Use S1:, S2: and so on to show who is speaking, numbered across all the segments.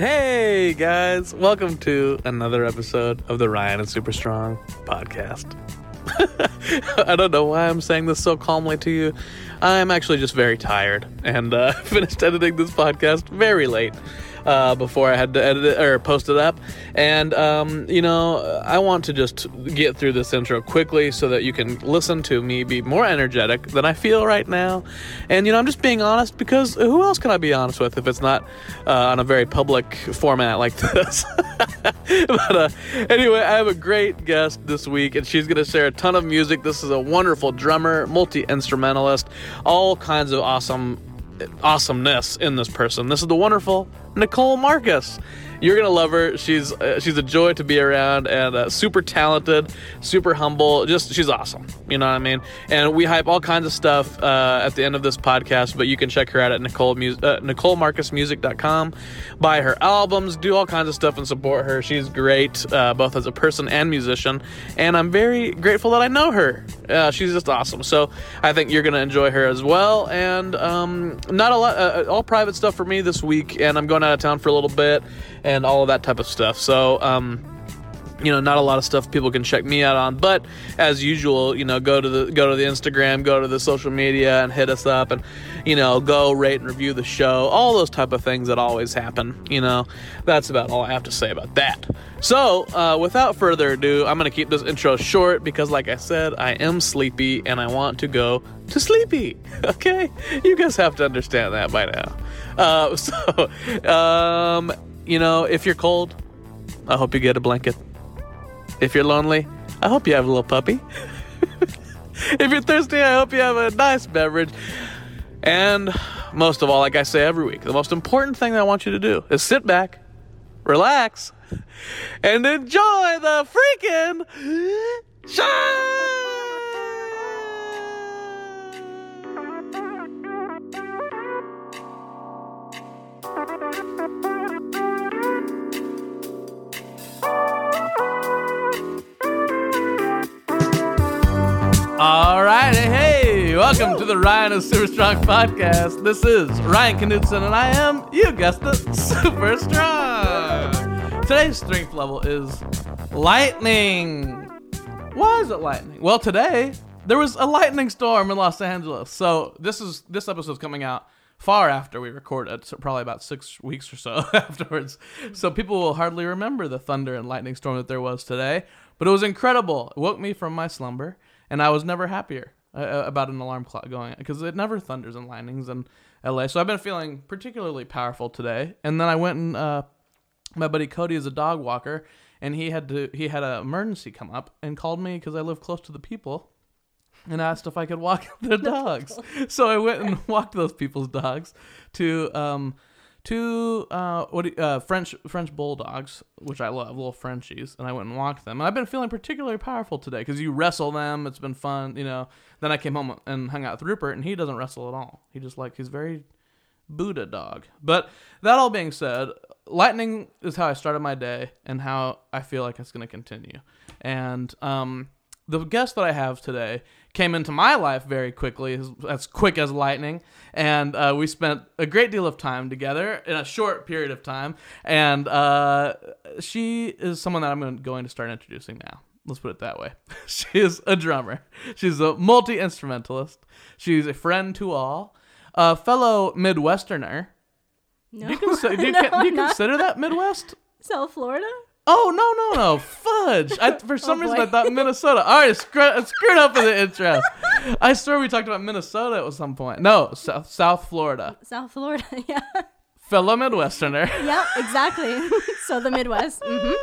S1: Hey guys, welcome to another episode of the Ryan and Super Strong podcast. I don't know why I'm saying this so calmly to you. I'm actually just very tired and uh, finished editing this podcast very late uh, before I had to edit it or post it up. And, um, you know, I want to just get through this intro quickly so that you can listen to me be more energetic than I feel right now. And, you know, I'm just being honest because who else can I be honest with if it's not uh, on a very public format like this? but uh, anyway, I have a great guest this week, and she's going to share a ton of music. This is a wonderful drummer, multi instrumentalist, all kinds of awesome awesomeness in this person. This is the wonderful Nicole Marcus. You're gonna love her. She's uh, she's a joy to be around and uh, super talented, super humble. Just she's awesome. You know what I mean? And we hype all kinds of stuff uh, at the end of this podcast. But you can check her out at Nicole Mus- uh, NicoleMarcusMusic.com. Buy her albums, do all kinds of stuff, and support her. She's great, uh, both as a person and musician. And I'm very grateful that I know her. Uh, she's just awesome. So I think you're gonna enjoy her as well. And um, not a lot, all private stuff for me this week. And I'm going out of town for a little bit all of that type of stuff. So, um, you know, not a lot of stuff people can check me out on, but as usual, you know, go to the go to the Instagram, go to the social media, and hit us up, and you know, go rate and review the show. All those type of things that always happen. You know, that's about all I have to say about that. So, uh, without further ado, I'm gonna keep this intro short because, like I said, I am sleepy and I want to go to sleepy. Okay, you guys have to understand that by now. Uh, so, um, you know, if you're cold, I hope you get a blanket. If you're lonely, I hope you have a little puppy. if you're thirsty, I hope you have a nice beverage. And most of all, like I say every week, the most important thing that I want you to do is sit back, relax, and enjoy the freaking All right, hey, welcome to the Ryan of Super Strong podcast. This is Ryan Knudsen, and I am, you guessed it, super strong. Today's strength level is lightning. Why is it lightning? Well, today there was a lightning storm in Los Angeles. So this is this episode's coming out far after we recorded, so probably about six weeks or so afterwards. So people will hardly remember the thunder and lightning storm that there was today. But it was incredible. It woke me from my slumber, and I was never happier uh, about an alarm clock going because it never thunders and lightnings in LA. So I've been feeling particularly powerful today. And then I went and uh, my buddy Cody is a dog walker, and he had to he had an emergency come up and called me because I live close to the people and asked if I could walk their dogs. so I went and walked those people's dogs to um to uh what uh French French bulldogs, which I love, little Frenchies, and I went and walked them. And I've been feeling particularly powerful today because you wrestle them. It's been fun, you know. Then I came home and hung out with Rupert, and he doesn't wrestle at all. He just like he's very Buddha dog. But that all being said, lightning is how I started my day and how I feel like it's going to continue. And um, the guest that I have today came into my life very quickly, as, as quick as lightning. And uh, we spent a great deal of time together in a short period of time. And uh, she is someone that I'm going to start introducing now. Let's put it that way. she is a drummer. She's a multi instrumentalist. She's a friend to all, a fellow Midwesterner.
S2: No,
S1: Do you, consider, do you,
S2: no,
S1: do you consider that Midwest?
S2: South Florida.
S1: Oh no no no! Fudge! I, for some
S2: Oh,
S1: reason
S2: boy.
S1: I thought Minnesota. All right, screw, screwed up in the intro. I swear we talked about Minnesota at some point. No, South, South Florida.
S2: South Florida. Yeah.
S1: Fellow Midwesterner,
S2: Yep. Exactly. so the Midwest. hmm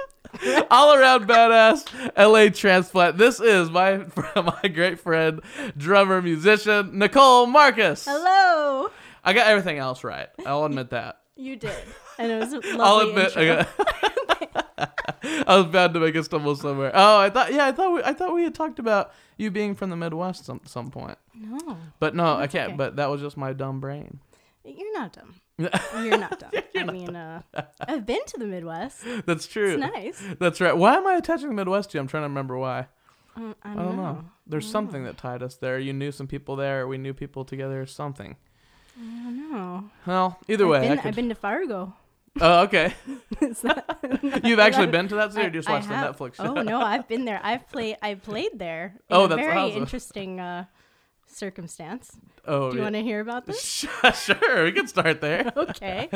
S1: all around badass LA transplant. This is my my great friend, drummer musician Nicole Marcus.
S2: Hello.
S1: I got everything else right. I'll admit that.
S2: You did, and it was
S1: I'll admit.
S2: intro.
S1: I, got- I was bound to make a stumble somewhere. Oh, I thought. Yeah, I thought. We, I thought we had talked about you being from the Midwest some some point.
S2: No,
S1: But no, I can't.
S2: okay.
S1: But that was just my dumb brain.
S2: you're not dumb. You're not dumb. I mean, uh, I've been to the Midwest.
S1: That's true.
S2: It's nice.
S1: That's right. Why am I attaching the Midwest to you? I'm trying to remember why.
S2: Um, I
S1: I
S2: don't,
S1: don't know.
S2: know.
S1: There's something that tied us there. You knew some people there. We knew people together. Something.
S2: I don't know.
S1: Well, either
S2: I've
S1: way,
S2: been,
S1: could,
S2: I've been to Fargo.
S1: Oh, okay.
S2: Not-
S1: You've actually been to that city, or just
S2: I
S1: watched the. Netflix show?
S2: Oh no, I've been there. I've played. I played there. In
S1: Oh,
S2: a
S1: that's
S2: very
S1: awesome.
S2: interesting uh, circumstance.
S1: Oh,
S2: Do you
S1: yeah.
S2: want to hear about this?
S1: sure, we can start there.
S2: okay.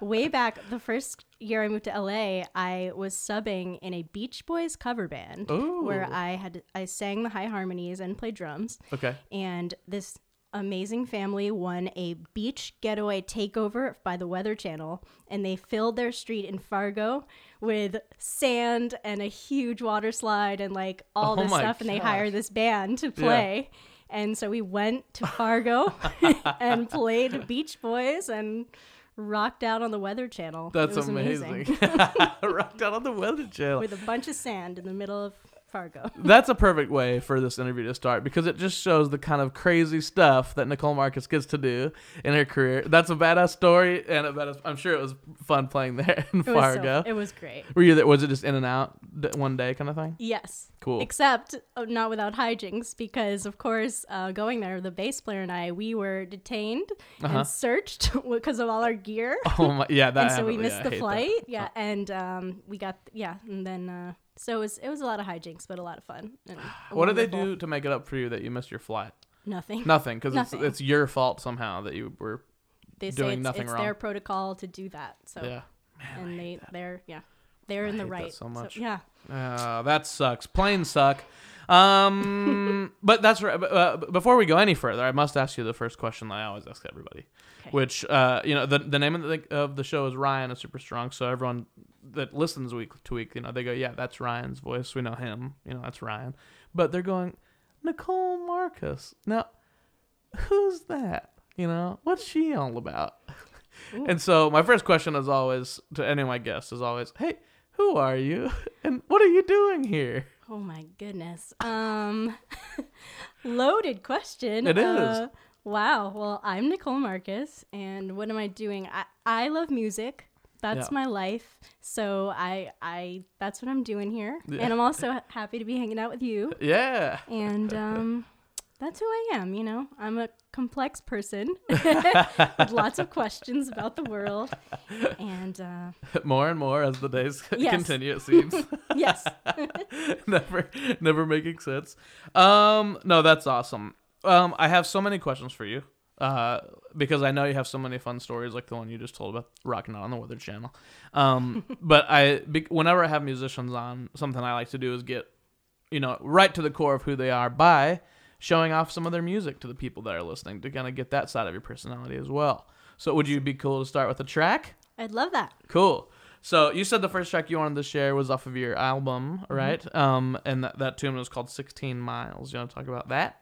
S2: Way back, the first year I moved to LA, I was subbing in a Beach Boys cover band where I had I sang the high harmonies and played drums.
S1: Okay.
S2: And this amazing family won a beach getaway takeover by the Weather Channel, and they filled their street in Fargo with sand and a huge water slide and like all
S1: Oh
S2: this stuff. And they
S1: gosh.
S2: hired this band to play. And so we went to Fargo and played Beach Boys and rocked out on the Weather Channel.
S1: That's
S2: was
S1: amazing. Rocked out on the Weather Channel.
S2: With a bunch of sand in the middle of Fargo.
S1: That's a perfect way for this interview to start because it just shows the kind of crazy stuff that Nicole Marcus gets to do in her career. That's a badass story, and a badass, I'm sure it was fun playing there in
S2: It was, so-
S1: Fargo.
S2: it was great.
S1: Were you there? Was it just in and out one day kind of thing?
S2: Yes.
S1: Cool.
S2: Except uh, not without hijinks, because of course, uh, going there, the bass player and I, we were detained
S1: Uh-huh.
S2: and searched because of all our gear.
S1: Oh my, yeah, that.
S2: and so we missed
S1: Yeah,
S2: the
S1: hate that.
S2: flight. Yeah, and um, we got yeah, and then uh, so it was it was a lot of hijinks, but a lot of fun. and
S1: What did they do to make it up for you that you missed your flight?
S2: Nothing.
S1: Nothing, because it's,
S2: Nothing.
S1: it's your fault somehow that you were.
S2: They say
S1: doing
S2: it's,
S1: nothing
S2: it's
S1: wrong.
S2: their protocol to do that. So
S1: Yeah.
S2: and they they're yeah they're in the
S1: hate that
S2: right.
S1: so much.
S2: yeah.
S1: Uh, that sucks. Planes suck. Um, but that's right. but, Uh, before we go any further, I must ask you the first question that I always ask everybody,
S2: Okay.
S1: which uh, you know, the the name of the of the show is Ryan is super strong. So everyone that listens week to week, you know, they go, yeah, that's Ryan's voice. We know him. You know, that's Ryan. But they're going, Nicole Marcus. Now, who's that? You know, what's she all about?
S2: Ooh.
S1: And so my first question is always to any of my guests is always, hey, who are you and what are you doing here?
S2: Oh my goodness. Um loaded question.
S1: It is.
S2: Uh, wow. Well, I'm Nicole Marcus and what am I doing? I, I love music. That's
S1: Yeah.
S2: my life. So I I that's what I'm doing here.
S1: Yeah.
S2: And I'm also happy to be hanging out with you.
S1: Yeah.
S2: And um that's who I am, you know. I'm a complex person with lots of questions about the world. And uh
S1: more and more as the days
S2: Yes.
S1: continue, it seems.
S2: yes.
S1: never never making sense. Um no, that's awesome. Um I have so many questions for you. Uh, because I know you have so many fun stories like the one you just told about rocking out on the Weather Channel. Um, but I, be, whenever I have musicians on, something I like to do is get, you know, right to the core of who they are by showing off some of their music to the people that are listening to kind of get that side of your personality as well. So, would you be cool to start with a track?
S2: I'd love that.
S1: Cool. So you said the first track you wanted to share was off of your album, right? Um, and that, that tune was called 16 Miles. You want to talk about that?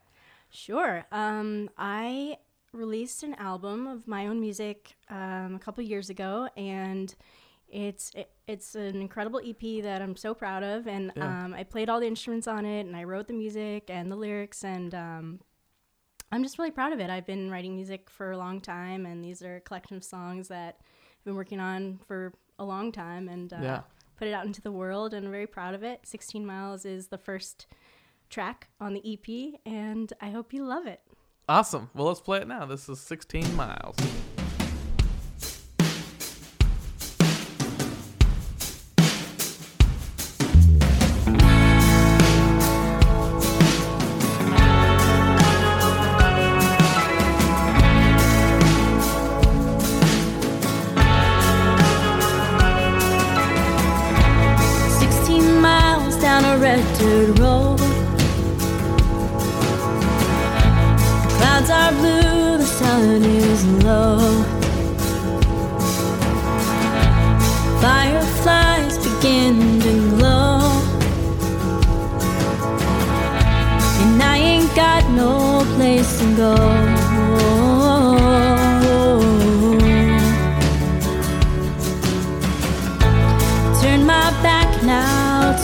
S2: Sure. Um, I released an album of my own music um, a couple years ago, and it's it, it's an incredible EP that I'm so proud of. And
S1: Yeah.
S2: um, I played all the instruments on it, and I wrote the music and the lyrics, and um, I'm just really proud of it. I've been writing music for a long time, and these are a collection of songs that I've been working on for a long time, and uh,
S1: Yeah.
S2: put it out into the world, and I'm very proud of it. 16 Miles is the first track on the EP, and I hope you love it.
S1: Awesome. Well, let's play it now. This is 16 Miles.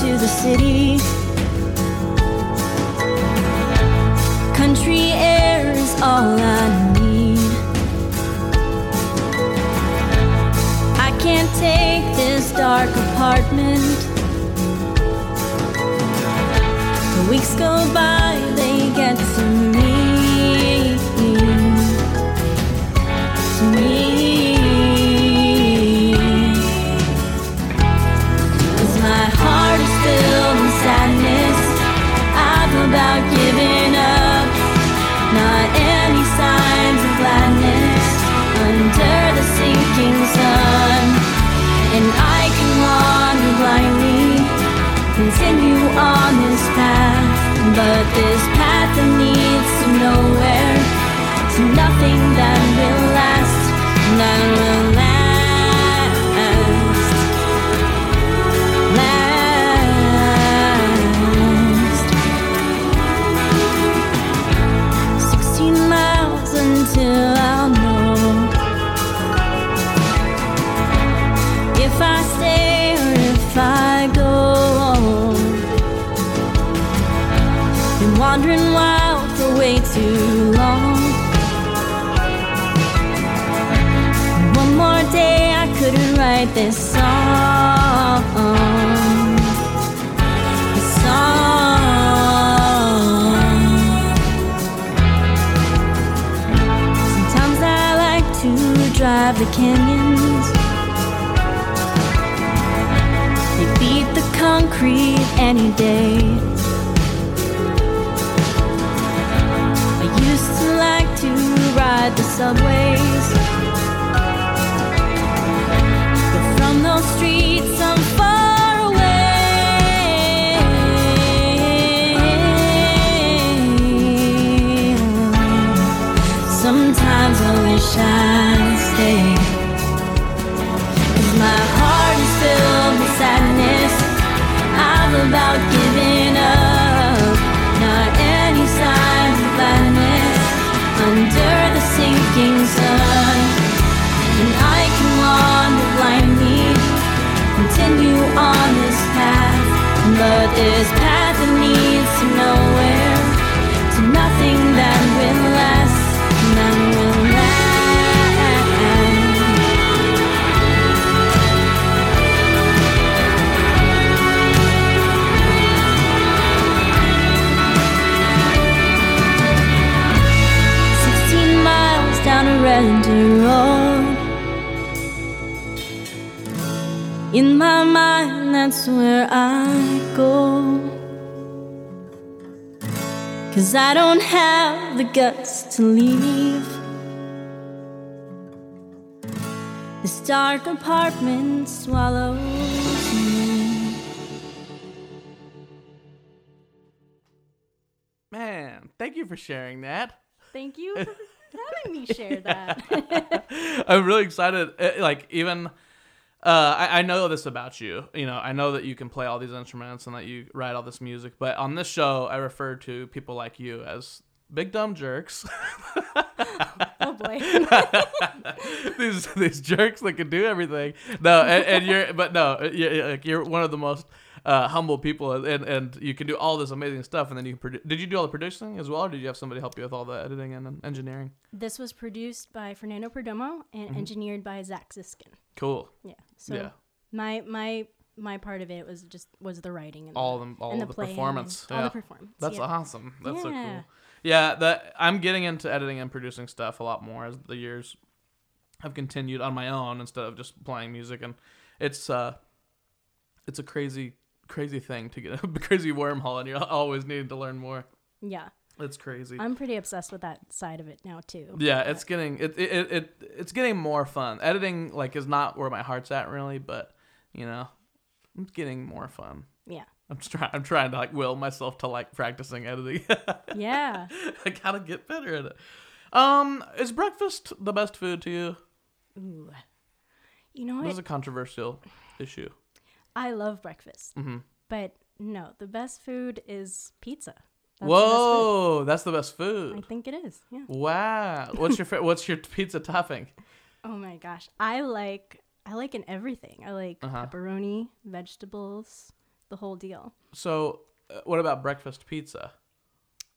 S3: To the city. Country air is all I need. I can't take this dark apartment. The weeks go by, on this path, but this path leads to nowhere, to nothing that will last, that will wandering wild for way too long. One more day I couldn't write this song. This song. Sometimes I like to drive the canyons. They beat the concrete any day. Ride this path that leads to nowhere, to nothing that will last, will last. Sixteen miles down a road. In my mind, that's where I go. Cause I don't have the guts to leave. This dark apartment swallows me.
S1: Man, thank you for sharing that.
S2: Thank you for having me share that.
S1: I'm really excited. Like even, uh, I, I know this about you. You know, I know that you can play all these instruments and that you write all this music. But on this show, I refer to people like you as big dumb jerks.
S2: oh boy.
S1: these these jerks that can do everything. No, and, and you're but no, you're, like, you're one of the most uh, humble people, and and you can do all this amazing stuff. And then you produ- did you do all the producing as well, or did you have somebody help you with all the editing and engineering?
S2: this was produced by Fernando Perdomo and
S1: Mm-hmm.
S2: engineered by Zach Ziskin.
S1: Cool.
S2: Yeah. So
S1: Yeah.
S2: my my my part of it was just was the writing and
S1: All
S2: the,
S1: them, all the
S2: and
S1: performance.
S2: all the performance.
S1: That's
S2: yeah.
S1: awesome. That's so cool. Yeah, that I'm getting into editing and producing stuff a lot more as the years have continued on my own instead of just playing music and it's uh it's a crazy crazy thing to get a crazy wormhole and you're always needing to learn more.
S2: Yeah.
S1: It's crazy.
S2: I'm pretty obsessed with that side of it now too.
S1: yeah, it's getting it, it it it it's getting more fun. Editing like is not where my heart's at really, but you know, it's getting more fun.
S2: Yeah.
S1: I'm just trying I'm trying to like will myself to like practicing editing.
S2: Yeah.
S1: I gotta get better at it. Um, is breakfast the best food to you?
S2: Ooh. You know
S1: This
S2: what?
S1: is a controversial issue.
S2: I love breakfast.
S1: hmm
S2: But no, the best food is pizza. That's the.
S1: Whoa, that's the best food.
S2: I think it is. Yeah.
S1: Wow. What's your fa- what's your pizza topping?
S2: Oh my gosh. I like I like in everything. I like
S1: Uh-huh.
S2: pepperoni, vegetables, the whole deal.
S1: So, uh, what about breakfast pizza?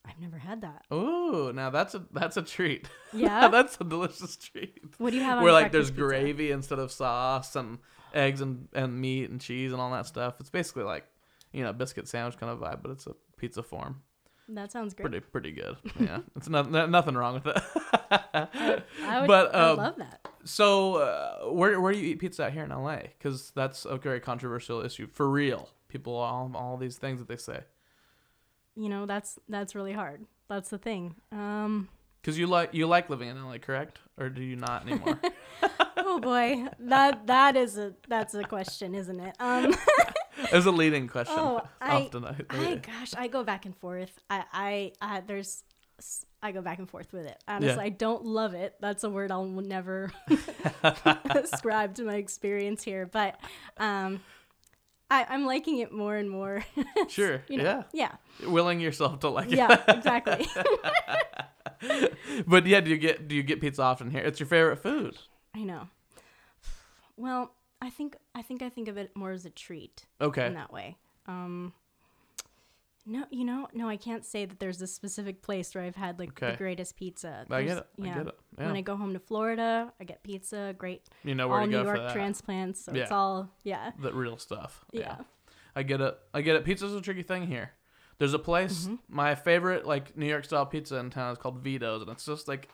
S2: I've never had that.
S1: Ooh, now that's a that's a treat.
S2: Yeah.
S1: that's a delicious treat.
S2: what do you have on
S1: Where like there's
S2: pizza?
S1: gravy instead of sauce and eggs and, and meat and cheese and all that stuff. It's basically like you know biscuit sandwich kind of vibe, but it's a pizza form.
S2: That sounds great.
S1: Pretty pretty good. Yeah, it's not, nothing wrong with it.
S2: I would,
S1: but,
S2: I
S1: um,
S2: love that.
S1: So, uh, where where do you eat pizza out here in LA? Because that's a very controversial issue for real. People all all these things that they say.
S2: You know, that's that's really hard. That's the thing. Um
S1: Because you like you like living in LA, correct? Or do you not anymore?
S2: oh boy. That that is a that's a question, isn't it? Um
S1: As a leading question.
S2: Oh, I,
S1: I,
S2: I, gosh, I go back and forth. I, I, I there's, I go back and forth with it. Honestly,
S1: Yeah.
S2: I don't love it. That's a word I'll never ascribe to my experience here. But, um, I, I'm liking it more and more.
S1: sure.
S2: you know,
S1: yeah.
S2: yeah,
S1: Willing yourself to like it.
S2: yeah, exactly.
S1: But yeah, do you get do you get pizza often here? It's your favorite food.
S2: I know. Well, I think I think I think of it more as a treat
S1: Okay.
S2: in that way. Um, no, you know, no, I can't say that there's a specific place where I've had like
S1: Okay.
S2: the greatest pizza.
S1: I get
S2: There's-
S1: it. I get it. Yeah.
S2: When I go home to Florida, I get pizza. Great,
S1: you know where
S2: all
S1: to
S2: New
S1: go
S2: York
S1: for that.
S2: transplants. So it's
S1: Yeah.
S2: all yeah,
S1: the real stuff.
S2: yeah.
S1: I get it. I get it. Pizza's a tricky thing here. There's a place,
S2: Mm-hmm.
S1: my favorite like New York style pizza in town is called Vito's, and it's just like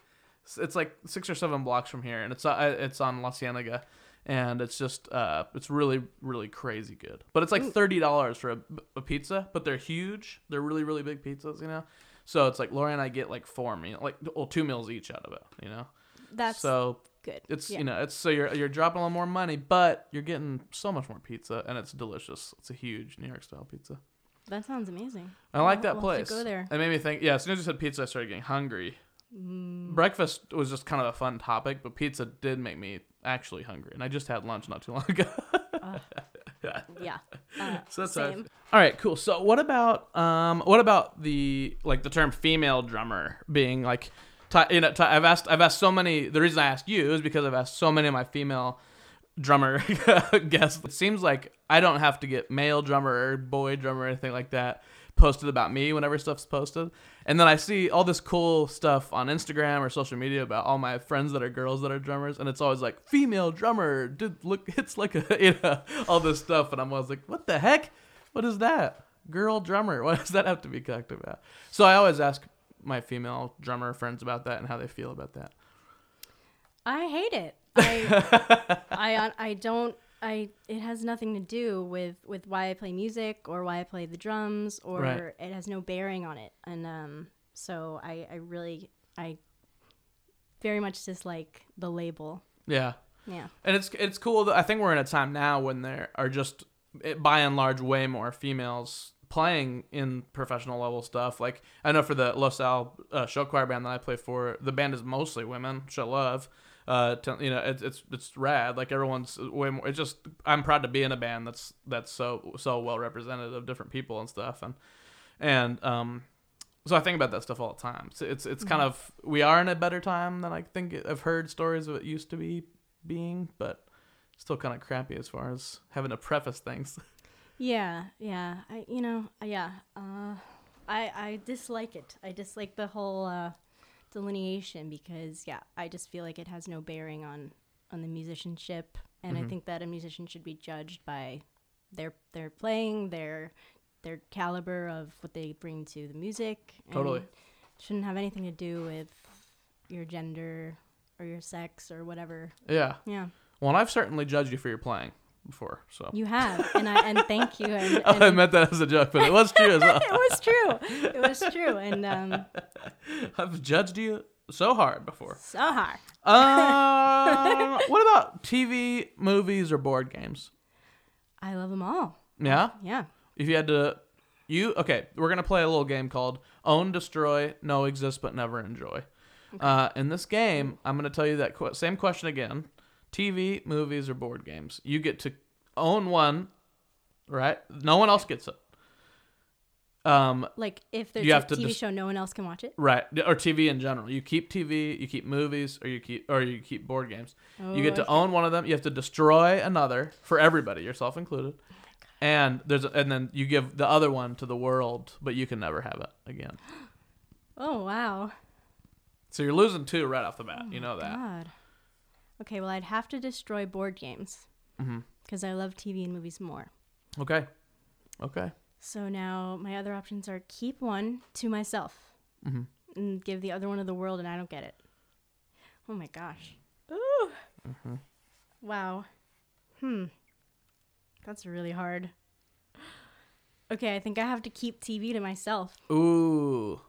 S1: it's like six or seven blocks from here, and it's uh, it's on La Cienega, and it's just uh it's really really crazy good. But it's like thirty dollars for a, a pizza, but they're huge. They're really really big pizzas, you know. So it's like Lori and I get like four meal, like well two meals each out of it, you know.
S2: That's
S1: so
S2: good.
S1: it's
S2: yeah.
S1: you know it's so you're you're dropping a little more money, but you're getting so much more pizza, and it's delicious. It's a huge New York style pizza.
S2: that sounds amazing.
S1: I like that
S2: we'll
S1: place.
S2: to go there.
S1: It made me think. Yeah, as soon as you said pizza, I started getting hungry.
S2: Mm.
S1: Breakfast was just kind of a fun topic, but pizza did make me actually hungry, and I just had lunch not too long ago.
S2: Yeah. Uh,
S1: so that's
S2: same.
S1: all right. Cool. So what about um what about the like the term female drummer being like ti you know ti I've asked I've asked so many the reason I asked you is because I've asked so many of my female drummer guests. It seems like I don't have to get male drummer or boy drummer or anything like that posted about me whenever stuff's posted. And then I see all this cool stuff on Instagram or social media about all my friends that are girls that are drummers, and it's always like female drummer. Dude, look, it's like a you know all this stuff, and I'm always like, what the heck? What is that? Girl drummer? What does that have to be talked about? So I always ask my female drummer friends about that and how they feel about that.
S2: I hate it. I, I, I don't. I. It has nothing to do with with why I play music or why I play the drums, or
S1: Right.
S2: it has no bearing on it. And um, so I, I really, I very much dislike the label.
S1: Yeah.
S2: Yeah.
S1: And it's it's cool. That I think we're in a time now when there are just by and large way more females playing in professional level stuff. Like I know for the Los Al uh, show choir band that I play for, the band is mostly women, which I love. Uh, to, you know, it's it's it's rad. Like everyone's way more. It's just I'm proud to be in a band that's that's so so well represented of different people and stuff. And and um, so I think about that stuff all the time. So it's it's kind of we are in a better time than I think I've heard stories of it used to be being, but still kind of crappy as far as having to preface things.
S2: Yeah, yeah. I, you know, yeah. Uh, I, I dislike it. I dislike the whole uh, delineation because, yeah, I just feel like it has no bearing on on the musicianship, and
S1: Mm-hmm.
S2: I think that a musician should be judged by their their playing, their their caliber of what they bring to the music. and
S1: Totally.
S2: shouldn't have anything to do with your gender or your sex or whatever.
S1: Yeah.
S2: Yeah,
S1: Well, and I've certainly judged you for your playing before, so
S2: you have, and I and thank you. And,
S1: I
S2: and
S1: meant that as a joke, but it was true as well.
S2: it was true. It was true, and um,
S1: I've judged you so hard before.
S2: so hard.
S1: Um, what about TV, movies, or board games?
S2: I love them all.
S1: Yeah.
S2: Yeah.
S1: If you had to, you okay? We're gonna play a little game called Own, Destroy, No Exist, but Never Enjoy. Uh, in this game, I'm gonna tell you that qu- same question again: TV, movies, or board games. You get to own one, right? No one else gets it. Um,
S2: Like if there's
S1: You
S2: a
S1: have to
S2: TV
S1: dis-
S2: show, no one else can watch it.
S1: right, or TV in general. You keep TV, you keep movies, or you keep or you keep board games. you get
S2: Oh,
S1: to own one of them. You have to destroy another for everybody, yourself included. And there's and then you give the other one to the world, but you can never have it again.
S2: Oh wow.
S1: So you're losing two right off the bat. you know that.
S2: God. Okay, well I'd have to destroy board games
S1: Mhm.
S2: because I love TV and movies more.
S1: Okay. Okay.
S2: So now my other options are keep one to myself
S1: Mhm.
S2: and give the other one to the world, and I don't get it. Oh my gosh. Ooh.
S1: Mm-hmm.
S2: Wow. Hmm. That's really hard. Okay, I think I have to keep TV to myself.
S1: Ooh.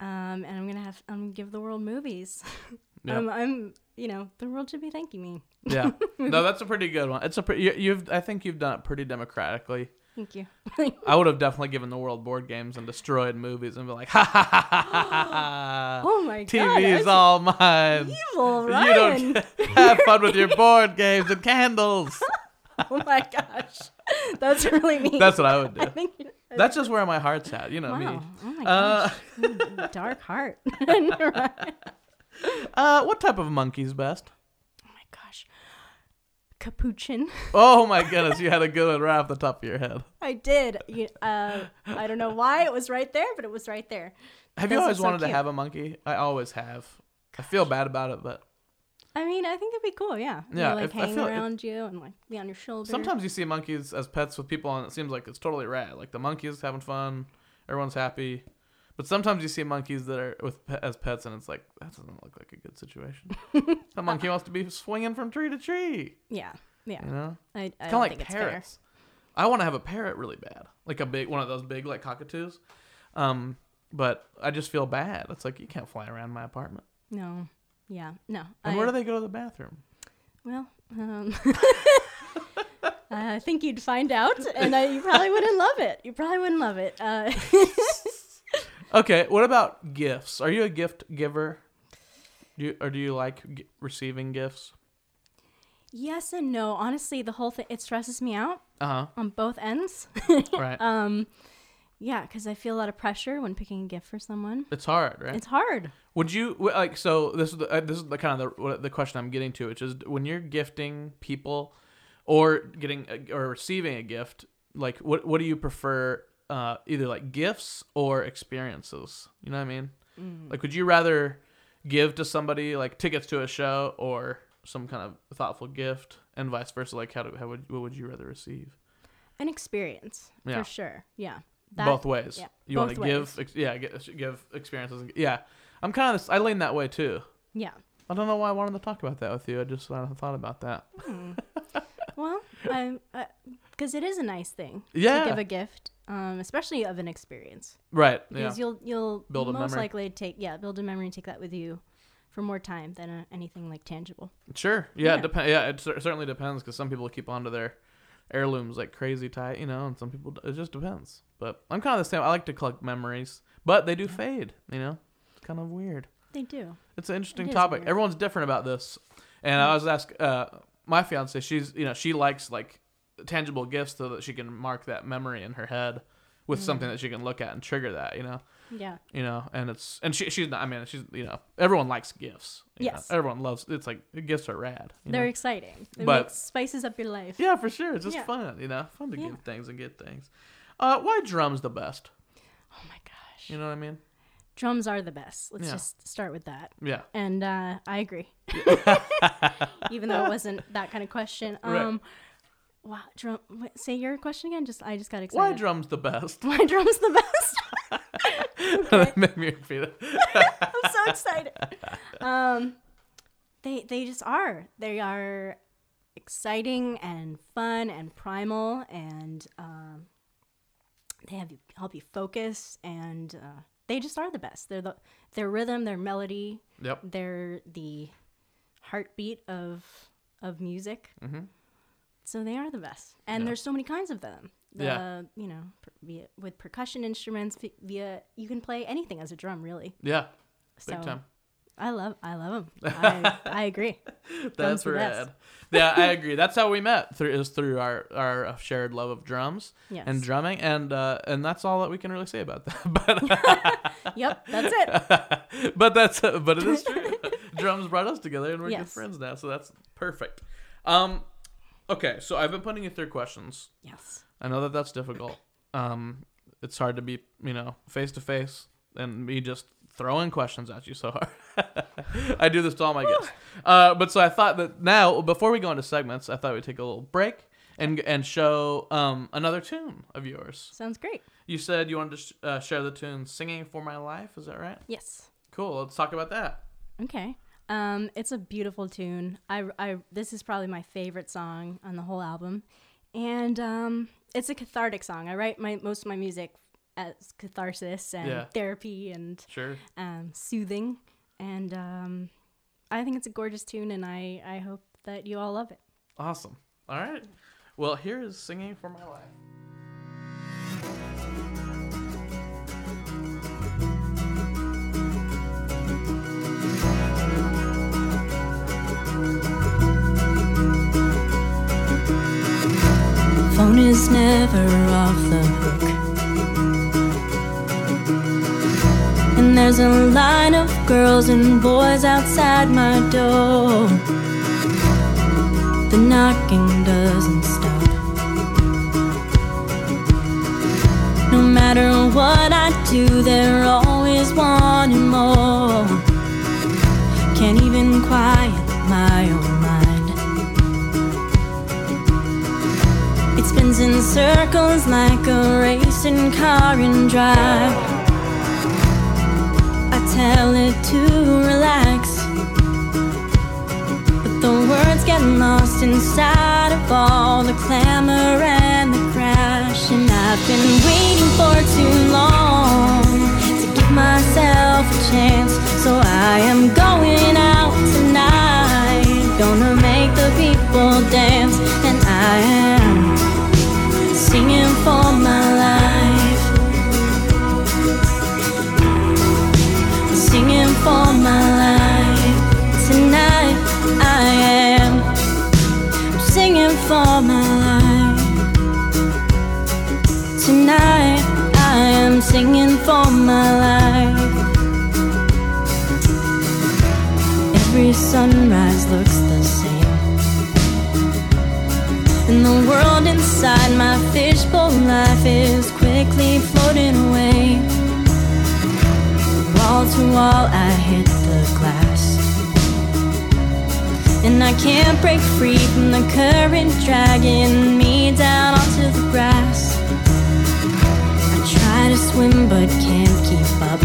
S2: Um, and I'm gonna have I'm gonna give the world movies.
S1: Yeah.
S2: I'm, I'm, you know, the world should be thanking me.
S1: Yeah. no, that's a pretty good one. It's a pretty. You, you've. I think you've done it pretty democratically.
S2: Thank you.
S1: I would have definitely given the world board games and destroyed movies and be like, ha ha ha ha ha ha.
S2: oh my god.
S1: TV is all mine.
S2: evil,
S1: You don't have fun with your board games and candles.
S2: oh my gosh. That's really mean.
S1: That's what I would
S2: I
S1: do.
S2: think you-
S1: That's just where my heart's at. You know
S2: wow.
S1: me.
S2: Oh my
S1: Uh,
S2: gosh. Mm, Dark heart.
S1: uh, what type of monkey's best?
S2: Oh my gosh. Capuchin.
S1: Oh my goodness, you had a good one right off the top of your head.
S2: I did. You, uh, I don't know why it was right there, but it was right there.
S1: Have you always
S2: are so
S1: wanted to have a monkey? I always have. I feel bad about it, but
S2: I mean, I think it'd be cool. Yeah.
S1: Yeah,
S2: They, like
S1: if-
S2: hang
S1: feel it-
S2: around you and like be on your shoulder.
S1: sometimes you see monkeys as pets with people, and it seems like it's totally rad. Like the monkey's having fun, everyone's happy. But sometimes you see monkeys that are with pe- as pets, and it's like that doesn't look like a good situation. the monkey wants to be swinging from tree to tree.
S2: Yeah. Yeah.
S1: You know,
S2: I, I
S1: kind of like
S2: think it's
S1: parrots. I want to have a parrot really bad, like a big one of those big like cockatoos. Um, but I just feel bad. It's like you can't fly around my apartment.
S2: No. Yeah. No.
S1: And
S2: I,
S1: where do they go to the bathroom?
S2: Well, um, I think you'd find out, and I, you probably wouldn't love it. You probably wouldn't love it. Uh,
S1: Okay, what about gifts? Are you a gift giver? Do you, or do you like g- receiving gifts?
S2: yes and no. Honestly, the whole thing it stresses me out
S1: Uh huh.
S2: on both ends.
S1: Right.
S2: um, yeah, because I feel a lot of pressure when picking a gift for someone.
S1: it's hard, right?
S2: It's hard.
S1: Would you like? So this is the, uh, this is the kind of the the question I'm getting to, which is when you're gifting people, or getting a, or receiving a gift. Like, what what do you prefer? Uh, either like gifts or experiences. You know what I mean? Like, would you rather give to somebody like tickets to a show or some kind of thoughtful gift, and vice versa? Like, how do how would what would you rather receive?
S2: An experience
S1: Yeah.
S2: for sure. Yeah. That-
S1: both ways.
S2: yeah,
S1: You want to give, ex- yeah, give, give experiences. and- Yeah, I'm kind of. I lean that way too.
S2: Yeah.
S1: I don't know why I wanted to talk about that with you. I just uh, thought about that.
S2: Well, I because it is a nice thing
S1: Yeah.
S2: to give a gift, um, especially of an experience.
S1: Right. Yeah.
S2: Because you'll you'll
S1: Build a
S2: most
S1: memory.
S2: likely take yeah build a memory and take that with you for more time than uh, anything like tangible.
S1: Sure. Yeah.
S2: Yeah.
S1: Depend. Yeah. It cer- certainly depends because some people keep onto their heirlooms like crazy tight, you know, and some people it just depends. But I'm kind of the same. I like to collect memories, but they do fade. You know, it's kind of weird.
S2: They do.
S1: It's an interesting
S2: It
S1: topic. Everyone's different about this. And I was asked uh, my fiance. She's you know she likes like tangible gifts so that she can mark that memory in her head with something that she can look at and trigger that. You know.
S2: Yeah.
S1: you know and it's and she, she's not i mean she's you know everyone likes gifts you know.
S2: Yes.
S1: everyone loves it's like gifts are rad you
S2: They're
S1: know?
S2: exciting. It
S1: But-
S2: makes spices up your life.
S1: yeah for sure it's just
S2: Yeah.
S1: fun you know fun to
S2: Yeah.
S1: give things and get things uh why drums the best
S2: Oh my gosh.
S1: you know what i mean
S2: Drums are the best. Let's
S1: Yeah.
S2: just start with that.
S1: yeah
S2: And uh, I agree. Even though it wasn't that kind of question.
S1: Right.
S2: Wow. Drum. Say your question again. Just I just got excited.
S1: why drums the best
S2: Why drums the best?
S1: make me repeat it
S2: I'm so excited. Um, they they just are. They are exciting and fun and primal, and um, they have you help you focus, and uh, they just are the best. They're the their rhythm, their melody,
S1: yep
S2: they're the heartbeat of of music.
S1: Mhm.
S2: So they are the best, and
S1: Yeah.
S2: there's so many kinds of them. The,
S1: Yeah.
S2: you know, per- via, with percussion instruments, via you can play anything as a drum, really.
S1: yeah
S2: So
S1: big time
S2: I love, I love them. I, I agree.
S1: That's rad yeah i agree that's how we met through is through our our shared love of drums
S2: Yes.
S1: and drumming and uh and that's all that we can really say about that but
S2: Yep, that's it.
S1: but that's but it is true. Drums brought us together, and we're good friends now. So that's perfect. Um, okay, so I've been putting you through questions.
S2: Yes.
S1: I know that that's difficult. Um, it's hard to be you know face to face and me just throwing questions at you so hard. I do this to all my guests. Uh, but so I thought that now before we go into segments, I thought we'd take a little break. And, and show um, another tune of yours.
S2: Sounds great.
S1: You said you wanted to sh- uh, share the tune "Singing for My Life." Is that right?
S2: Yes.
S1: Cool. Let's talk about that.
S2: Okay. Um, it's a beautiful tune. I, I, this is probably my favorite song on the whole album, and um, it's a cathartic song. I write my most of my music as catharsis and
S1: Yeah.
S2: therapy and
S1: Sure.
S2: um, soothing, and um, I think it's a gorgeous tune, and I I hope that you all love it.
S1: Awesome. All right. Well, here is singing for my life.
S3: Is never off the hook. And there's a line of girls and boys outside my door. The knocking doesn't stop. No matter what I do, they're always wanting more. Can't even quiet my own spins in circles like a racing car in drive. I tell it to relax. But the words get lost inside of all the clamor and the crash. And I've been waiting for too long to give myself a chance. So I am going out tonight. Gonna make the people dance. And I am singing for my life. Singing for my life. Tonight I am singing for my life. Tonight I am singing for my life. Every sunrise looks the same. And the world inside my fishbowl life is quickly floating away. Wall to wall, I hit the glass. And I can't break free from the current dragging me down onto the grass. I try to swim but can't keep up.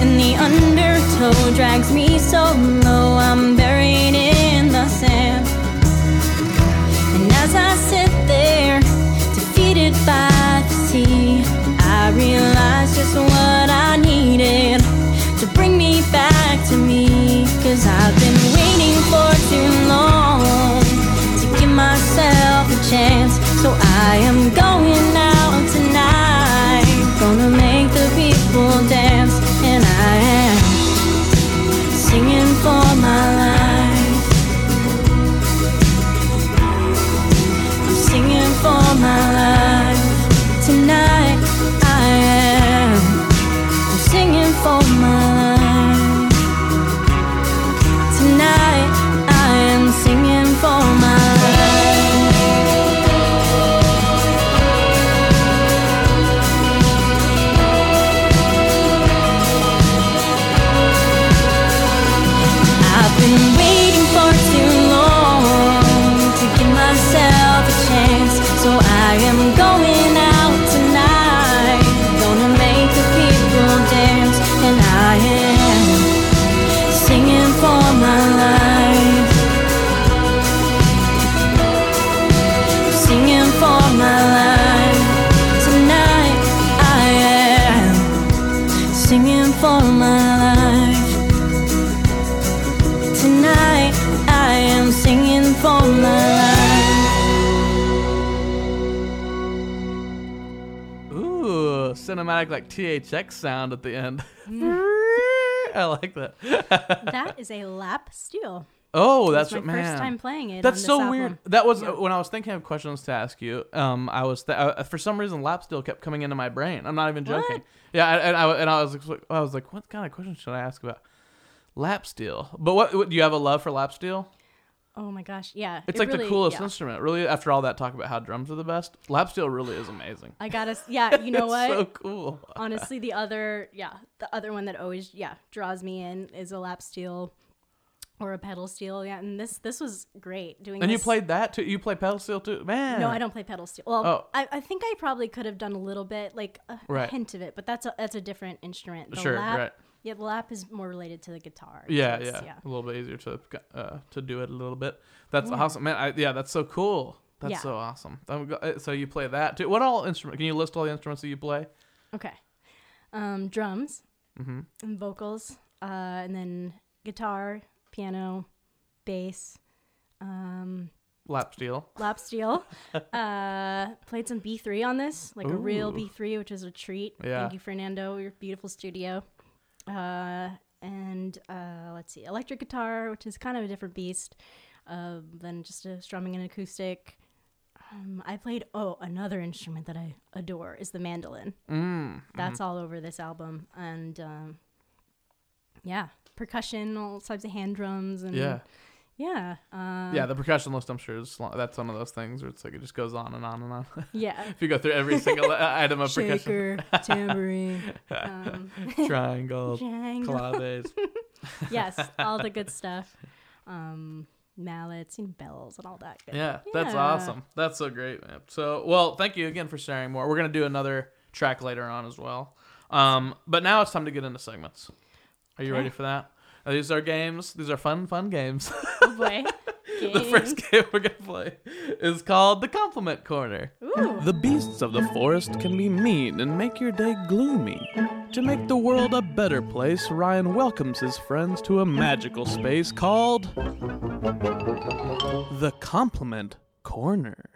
S3: And the undertow drags me so low, I'm buried I realize just what I needed to bring me back to me. Cause I've been waiting for too long to give myself a chance. So I am going out tonight, gonna make the people dance. And I am singing
S1: cinematic like THX sound at the end. I like that.
S2: that is a lap steel.
S1: Oh, that's what man.
S2: first time playing it.
S1: That's so
S2: this
S1: weird. That was
S2: Yeah.
S1: when I was thinking of questions to ask you. Um, I was th- uh, for some reason lap steel kept coming into my brain. I'm not even joking.
S2: What?
S1: Yeah, and, and I and I was like, I was like, what kind of questions should I ask about lap steel? But what, what do you have a love for lap steel?
S2: Oh my gosh, yeah.
S1: It's
S2: it
S1: like
S2: really-
S1: the coolest
S2: yeah.
S1: instrument. Really, after all that talk about how drums are the best, lap steel really is amazing.
S2: I gotta, yeah. You know
S1: it's
S2: what?
S1: so cool.
S2: Honestly, the other, yeah, the other one that always, yeah, draws me in is a lap steel or a pedal steel. Yeah, and this this was great doing.
S1: And you played that too. You play pedal steel too, man.
S2: No, I don't play pedal steel. Well,
S1: Oh.
S2: I, I think I probably could have done a little bit, like a, a
S1: Right.
S2: hint of it, but that's a that's a different instrument. The
S1: Sure,
S2: lap,
S1: right.
S2: Yeah, the lap is more related to the guitar. so
S1: Yeah, yeah, a little bit easier to uh, to do it a little bit. That's awesome, man. I, yeah, that's so cool. That's
S2: Yeah.
S1: so awesome. Uh, So you play that too. What all instrument? Can you list all the instruments that you play?
S2: Okay. Um, drums
S1: Mm-hmm.
S2: and vocals. uh, and then guitar, piano, bass, um,
S1: Lap steel.
S2: lap steel. uh, played some B3 on this, like a real B3, which is a treat.
S1: Yeah.
S2: Thank you, Fernando, your beautiful studio. Uh, and uh, let's see, electric guitar, which is kind of a different beast uh, than just a strumming and acoustic. Um, I played, oh, another instrument that I adore is the mandolin.
S1: Mm.
S2: That's all over this album. And um, yeah, percussion, all types of hand drums. and
S1: Yeah.
S2: Yeah. Uh,
S1: Yeah, the percussion list, I'm sure, is long. that's one of those things where it's like it just goes on and on and on.
S2: Yeah.
S1: if you go through every single uh, item of percussion,
S2: Shaker, tambourine, um,
S1: triangle,
S2: jangle.
S1: claves.
S2: yes, all the good stuff. Um, mallets and bells and all that. Good.
S1: Yeah, that's awesome. That's so great, man. So, well, thank you again for sharing more. We're gonna do another track later on as well. Um, but now it's time to get into segments. Are you
S2: Okay.
S1: ready for that? These are games. These are fun, fun games.
S2: Oh boy.
S1: the first game we're gonna play is called the Compliment Corner.
S2: Ooh.
S1: The beasts of the forest can be mean and make your day gloomy. To make the world a better place, Ryan welcomes his friends to a magical space called the Compliment Corner.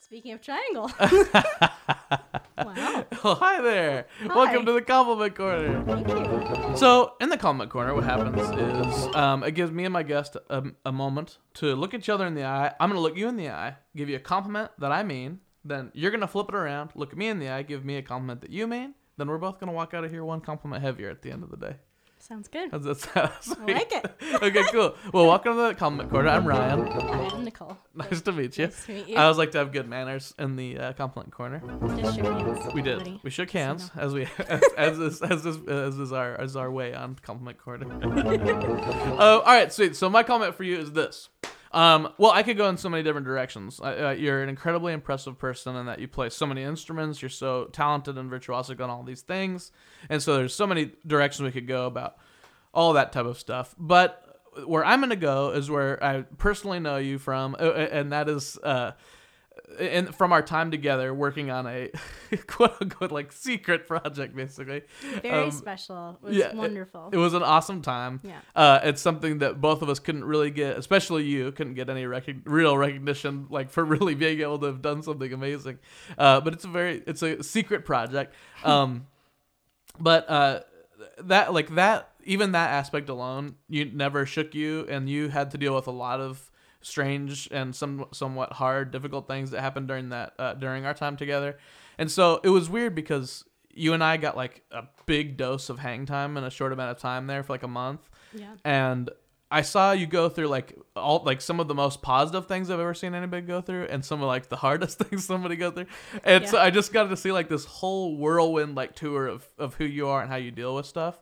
S2: Speaking of triangle. wow.
S1: Oh, hi there. Welcome to the Compliment Corner.
S2: Thank you.
S1: So, in the Compliment Corner, what happens is um, it gives me and my guest a, a moment to look each other in the eye. I'm going to look you in the eye, give you a compliment that I mean. Then you're going to flip it around, look me in the eye, give me a compliment that you mean. Then we're both going to walk out of here one compliment heavier at the end of the day.
S2: Sounds good.
S1: How's that sound?
S2: I like it.
S1: okay, cool. Well, welcome to the Compliment Corner. I'm Ryan.
S2: I'm Nicole.
S1: Nice to meet you.
S2: Nice to meet you.
S1: I always like to have good manners in the uh, Compliment Corner.
S2: Just shook hands.
S1: We did. We shook hands as we as as is, as is, as is our as our way on compliment corner. uh, all right, sweet. So my comment for you is this. Um, well, I could go in so many different directions. Uh, uh, you're an incredibly impressive person in that you play so many instruments. You're so talented and virtuosic on all these things, and so there's so many directions we could go about all that type of stuff. But where I'm going to go is where I personally know you from, uh, and that is. Uh, and from our time together working on a quote unquote like secret project basically
S2: Very
S1: Um,
S2: special. It was
S1: yeah,
S2: wonderful.
S1: it was an awesome time
S2: Yeah.
S1: uh, it's something that both of us couldn't really get especially you couldn't get any recog real recognition like for really being able to have done something amazing uh, but it's a very it's a secret project um, but uh, that like that even that aspect alone you never shook you and you had to deal with a lot of strange and some somewhat hard difficult things that happened during that uh, during our time together and so it was weird because you and I got like a big dose of hang time in a short amount of time there for like a month
S2: yeah.
S1: and I saw you go through like all like some of the most positive things I've ever seen anybody go through, and some of like the hardest things somebody go through. And so I just got to see like this whole whirlwind like tour of of who you are and how you deal with stuff.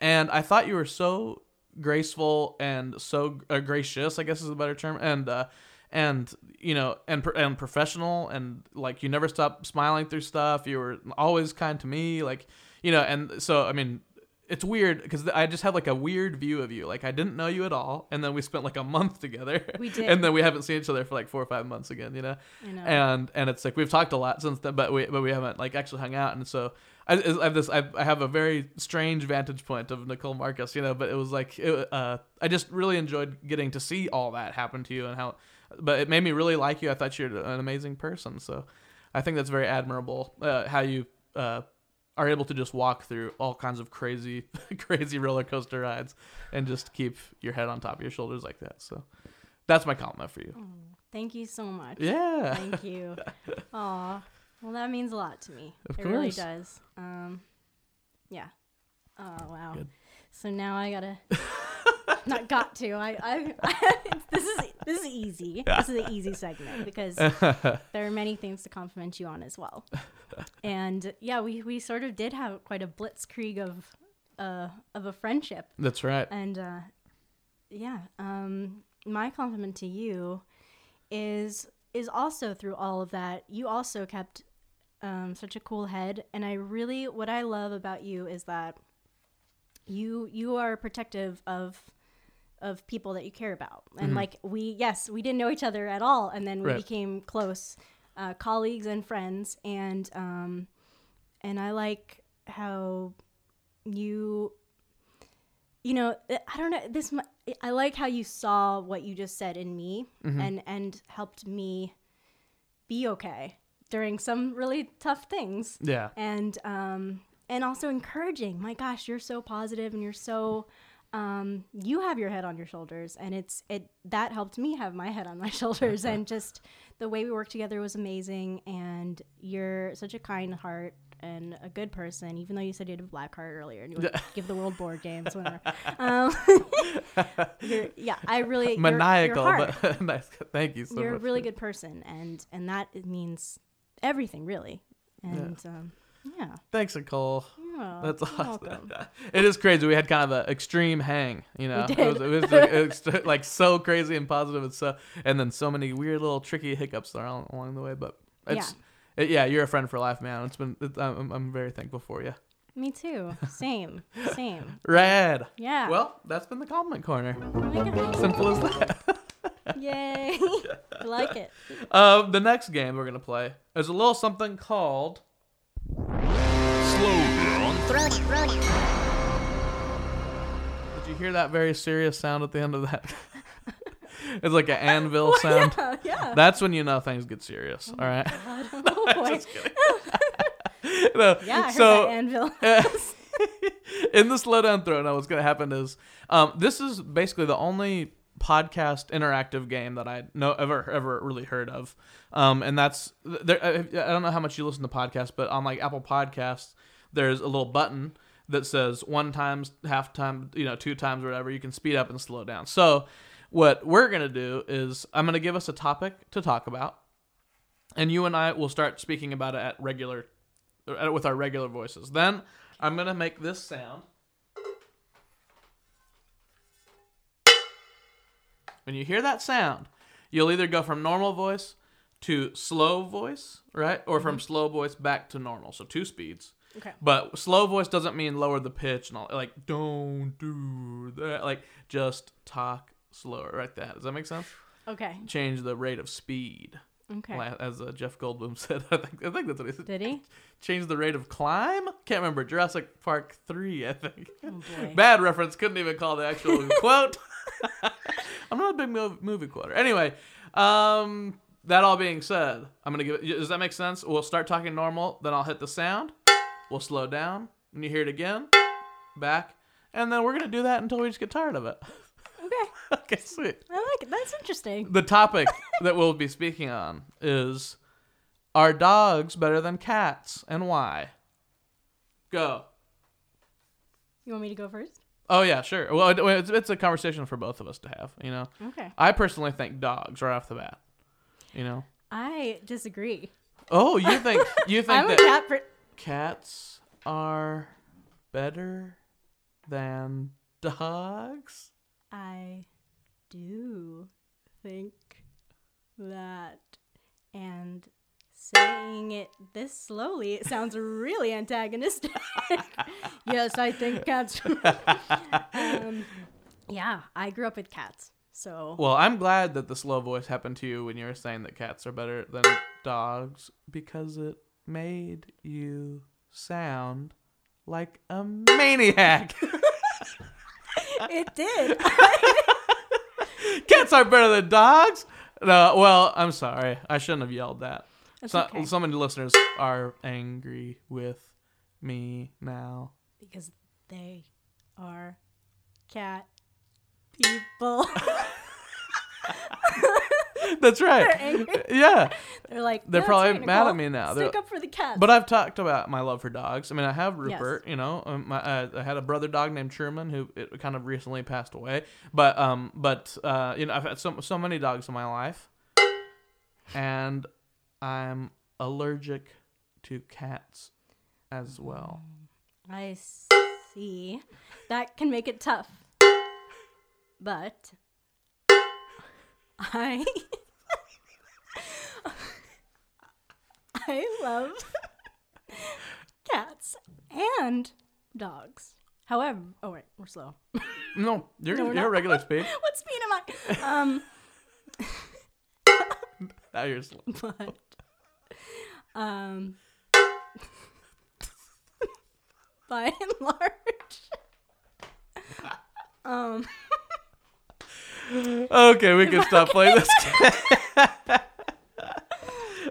S1: And I thought you were so graceful and so uh, gracious, I guess is a better term, and uh, and you know and and professional and like you never stopped smiling through stuff. You were always kind to me, like you know. And so I mean, it's weird because I just had like a weird view of you. Like I didn't know you at all, and then we spent like a month together.
S2: We did.
S1: and then we haven't seen each other for like four or five months again. You know,
S2: I know.
S1: and and it's like we've talked a lot since then, but we but we haven't like actually hung out. And so I, I have this I, I have a very strange vantage point of Nicole Marcus. You know, but it was like it, uh, I just really enjoyed getting to see all that happen to you and how. But it made me really like you. I thought you're an amazing person. So I think that's very admirable. Uh, how you. Uh, are able to just walk through all kinds of crazy, crazy roller coaster rides, and just keep your head on top of your shoulders like that. So, that's my compliment for you.
S2: Thank you so much.
S1: Yeah.
S2: Thank you. Aw. Well, that means a lot to me.
S1: Of
S2: it really does. Um, yeah. Oh wow.
S1: Good.
S2: So now I gotta. not got to. I. I this is this is easy. This is an easy segment because there are many things to compliment you on as well. And yeah, we we sort of did have quite a blitzkrieg of uh of a friendship
S1: That's right.
S2: and uh, yeah, um, my compliment to you is is also through all of that. You also kept um, such a cool head, and I really what I love about you is that you you are protective of of people that you care about, and like we yes we didn't know each other at all, and then we
S1: Right.
S2: became close uh, colleagues and friends, and um, and I like how you you know, I don't know. This I like how you saw what you just said in me,
S1: Mm-hmm.
S2: and and helped me be okay during some really tough things.
S1: Yeah.
S2: and um and also encouraging my gosh you're so positive and you're so um you have your head on your shoulders and it's it that helped me have my head on my shoulders and just the way we worked together was amazing and you're such a kind heart and a good person even though you said you had a black heart earlier and you would give the world board games whatever um yeah i really you're- you're
S1: Maniacal, but nice. Thank you so
S2: you're a
S1: much.
S2: really good person and and that means everything really and um yeah
S1: Thanks, Nicole.
S2: yeah,
S1: That's awesome. it is crazy. We had kind of an extreme hang, you know.
S2: did.
S1: It was, it was like, it like so crazy and positive and so, and then so many weird little tricky hiccups along, along the way. But it's, yeah. yeah, you're a friend for life, man. It's been, it, I'm, I'm very thankful for you.
S2: me too same same
S1: Rad.
S2: yeah
S1: Well, that's been the compliment corner.
S2: Oh.
S1: Simple as that.
S2: Yay i like it
S1: Uh, the next game we're gonna play is a little something called Slow. Down. Did you hear that very serious sound at the end of that? it's like an anvil sound.
S2: yeah yeah
S1: That's when you know things get serious. All right.
S2: oh boy
S1: No,
S2: yeah i heard
S1: so
S2: that anvil
S1: in the slow down throw, now what's going to happen is um, this is basically the only podcast interactive game that I no ever ever really heard of, um, and that's there. I, I don't know how much you listen to podcasts, but on like Apple Podcasts, there's a little button that says one times, half time, you know, two times, whatever. You can speed up and slow down. So what we're gonna do is I'm gonna give us a topic to talk about, and you and I will start speaking about it at regular uh, with our regular voices. Then I'm gonna make this sound. When you hear that sound, you'll either go from normal voice to slow voice, right? Or from slow voice back to normal. So two speeds.
S2: okay
S1: But slow voice doesn't mean lower the pitch and all. Like don't do that. Like just talk slower, right? That does that make sense?
S2: okay
S1: Change the rate of speed,
S2: okay
S1: as uh, Jeff Goldblum said. I think I think that's what he said.
S2: did he
S1: Change the rate of climb. Can't remember. Jurassic Park three, I think.
S2: oh boy
S1: Bad reference. Couldn't even call the actual quote. I'm not a big movie quoter. Anyway, um, that all being said, I'm gonna give it. Does that make sense? We'll start talking normal, then I'll hit the sound. We'll slow down. When you hear it again, back, and then we're gonna do that until we just get tired of it.
S2: okay
S1: okay, sweet.
S2: i like it that's interesting
S1: The topic that we'll be speaking on is: Are dogs better than cats, and why? Go.
S2: you want me to go first
S1: Oh yeah, sure. Well, it- it's, it's a conversation for both of us to have. You know.
S2: okay
S1: I personally think dogs right off the bat. You know.
S2: i disagree
S1: Oh, you think you think that
S2: cat per-
S1: cats are better than dogs?
S2: I do think that, and saying it this slowly, it sounds really antagonistic. yes, I think cats. um, yeah, I grew up with cats, so
S1: Well, I'm glad that the slow voice happened to you when you were saying that cats are better than dogs because it made you sound like a maniac.
S2: it did.
S1: cats are better than dogs. No, well, I'm sorry. I shouldn't have yelled that.
S2: That's
S1: So,
S2: okay.
S1: so many listeners are angry with me now.
S2: because they are cat people.
S1: That's right.
S2: They're.
S1: Yeah,
S2: They're like
S1: They're
S2: "Yeah,
S1: probably
S2: right,
S1: mad at me now.
S2: Stick
S1: They're-
S2: up for the cats.
S1: but I've talked about my love for dogs. I mean, I have
S2: Yes.
S1: Rupert. You know, um, my, uh, I had a brother dog named Truman who it kind of recently passed away. But um, but uh, you know, I've had so so many dogs in my life, and I'm allergic to cats as well.
S2: I see. That can make it tough. But I I love cats and dogs. However, oh wait, we're slow.
S1: No, you're
S2: No,
S1: you're
S2: not.
S1: regular speed.
S2: what speed am I? Um,
S1: Now you're slow.
S2: but um, by and large, Um,
S1: Okay, we can stop playing this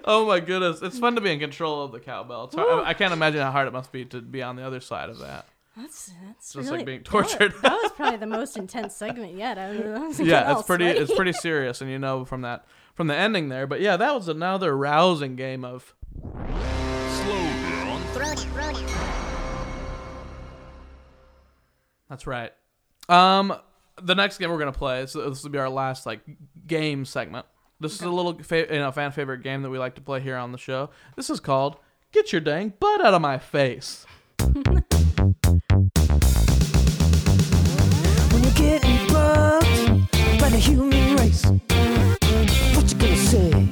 S1: oh my goodness, it's fun to be in control of the cowbell. It's hard, I, can't imagine how hard it must be to be on the other side of that.
S2: that's that's
S1: Just
S2: really,
S1: like being
S2: that was-
S1: tortured.
S2: That was, probably the most intense segment yet. I don't know.
S1: yeah, it's pretty it's pretty serious, and you know from that from the ending there. But yeah, that was another rousing game of That's right. Um, the next game we're gonna play. So this will be our last like game segment. This is a little fa- you know fan favorite game that we like to play here on the show. This is called "Get Your Dang Butt Out of My Face."
S4: When you're getting bugged by the human race, what you gonna say?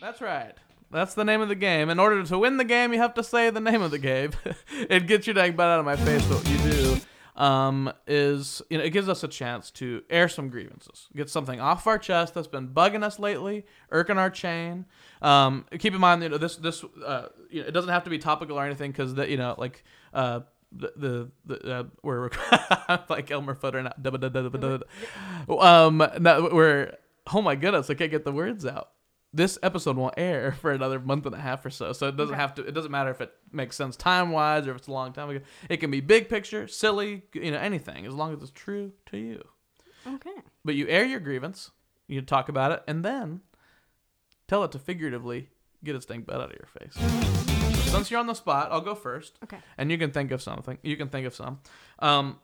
S1: That's right. That's the name of the game. In order to win the game, you have to say the name of the game. it gets your dang butt out of my face. What you do um, is, you know, it gives us a chance to air some grievances, get something off our chest that's been bugging us lately, irking our chain. Um, keep in mind, you know, this this uh, you know, it doesn't have to be topical or anything because you know, like. Uh, the the, the uh, we're like Elmer Fudd now. Da- da- da- da- da- da. Um, no, we're oh my goodness, I can't get the words out this episode won't air for another month and a half or so. So it doesn't have to. It doesn't matter if it makes sense time wise or if it's a long time ago. It can be big picture, silly, you know, anything as long as it's true to you.
S2: Okay.
S1: But you air your grievance, you talk about it, and then tell it to figuratively get its dang butt out of your face. Since you're on the spot, I'll go first
S2: Okay.
S1: and you can think of something. You can think of some. Um,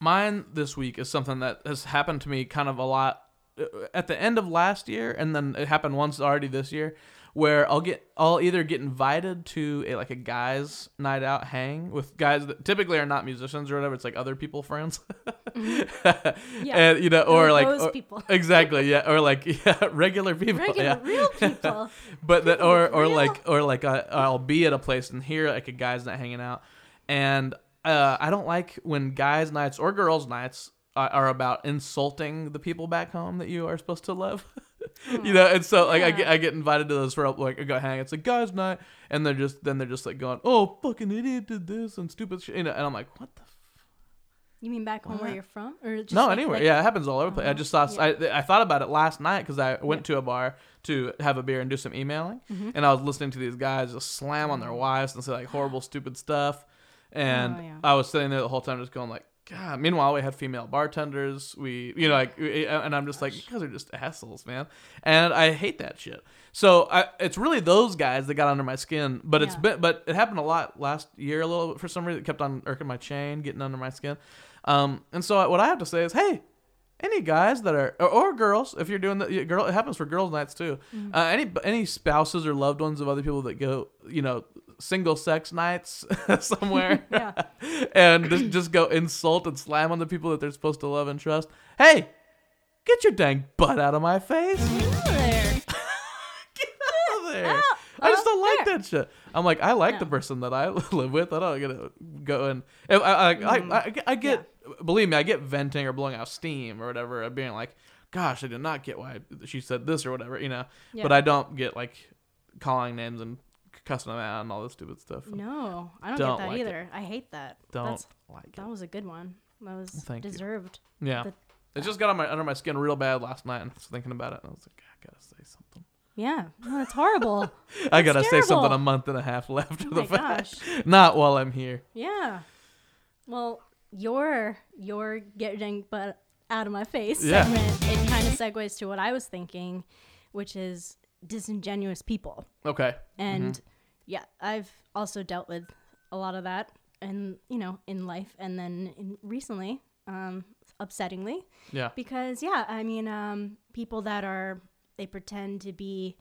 S1: mine this week is something that has happened to me kind of a lot uh, at the end of last year, and then it happened once already this year, where I'll get I'll either get invited to a like a guys' night out hang with guys that typically are not musicians or whatever. It's like other people friends, and you know, or like
S2: those
S1: or-
S2: people.
S1: exactly, yeah, or like yeah, regular people,
S2: Regular,
S1: yeah
S2: real people.
S1: but that or or
S2: real.
S1: like or like I, I'll be at a place and hear like a guys night hanging out, and uh, I don't like when guys nights or girls nights are, are about insulting the people back home that you are supposed to love. you know, and so like I get I get invited to those for like I go hang. It's a guys night, and they're just then they're just like going, oh fucking idiot did this and stupid shit, you know, and I'm like, what the. F-?
S2: You mean back home where you're from, or just
S1: no,
S2: like-
S1: anywhere.
S2: like-
S1: yeah, it happens all over the place. I
S2: Uh-huh.
S1: just saw.
S2: Yeah.
S1: I, I thought about it last night because I went to a bar to have a beer and do some emailing,
S2: Mm-hmm.
S1: and I was listening to these guys just slam on their wives and say like horrible, stupid stuff, and
S2: Oh, yeah.
S1: I was sitting there the whole time just going like, God. Meanwhile, we had female bartenders. We, you know, like, and I'm just like, you guys are just assholes, man. And I hate that shit. So I, it's really those guys that got under my skin. But it's
S2: Yeah.
S1: been, but it happened a lot last year. A little bit for some reason, it kept on irking my chain, getting under my skin. Um, and so what I have to say is, hey, any guys that are or, or girls, if you're doing the girl, it happens for girls' nights too.
S2: Mm-hmm.
S1: Uh, any any spouses or loved ones of other people that go, you know, single sex nights somewhere and just, just go insult and slam on the people that they're supposed to love and trust. Hey, get your dang butt out of my face.
S2: Hello there.
S1: Get out of there.
S2: Out
S1: I just don't like
S2: there.
S1: that shit. I'm like, I like the person that I live with. I don't gonna go and if I, I, I, mm. I, I get, believe me, I get venting or blowing out steam or whatever, of being like, gosh, I did not get why she said this or whatever, you know.
S2: Yeah.
S1: But I don't get like calling names and cussing them out and all this stupid stuff.
S2: No, I don't,
S1: Don't
S2: get that
S1: like it.
S2: either. I hate that.
S1: Don't
S2: That's,
S1: like it.
S2: that was a good one. That was
S1: Thank you.
S2: deserved.
S1: Yeah.
S2: The-
S1: it just got on my under my skin real bad last night and I was thinking about it and I was like, I gotta say something.
S2: Yeah, no, it's horrible.
S1: I gotta say something a month and a half left
S2: Oh
S1: of the fact.
S2: gosh.
S1: Not while I'm here.
S2: Yeah. Well, your your getting butt out of my face
S1: Yeah.
S2: segment it kind of segues to what I was thinking, which is disingenuous people.
S1: Okay.
S2: And
S1: Mm-hmm.
S2: Yeah, I've also dealt with a lot of that and you know, in life and then in recently, um upsettingly
S1: Yeah.
S2: because yeah, I mean, um people that are they pretend to be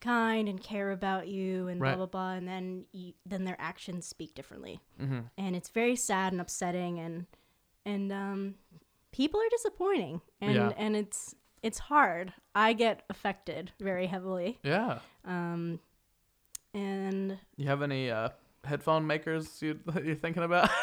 S2: kind and care about you and
S1: Right.
S2: blah blah blah and then you, then their actions speak differently
S1: Mm-hmm.
S2: and it's very sad and upsetting and and um people are disappointing and
S1: Yeah.
S2: and it's it's hard i get affected very heavily
S1: Yeah.
S2: um and
S1: You have any uh, headphone makers you you're thinking about?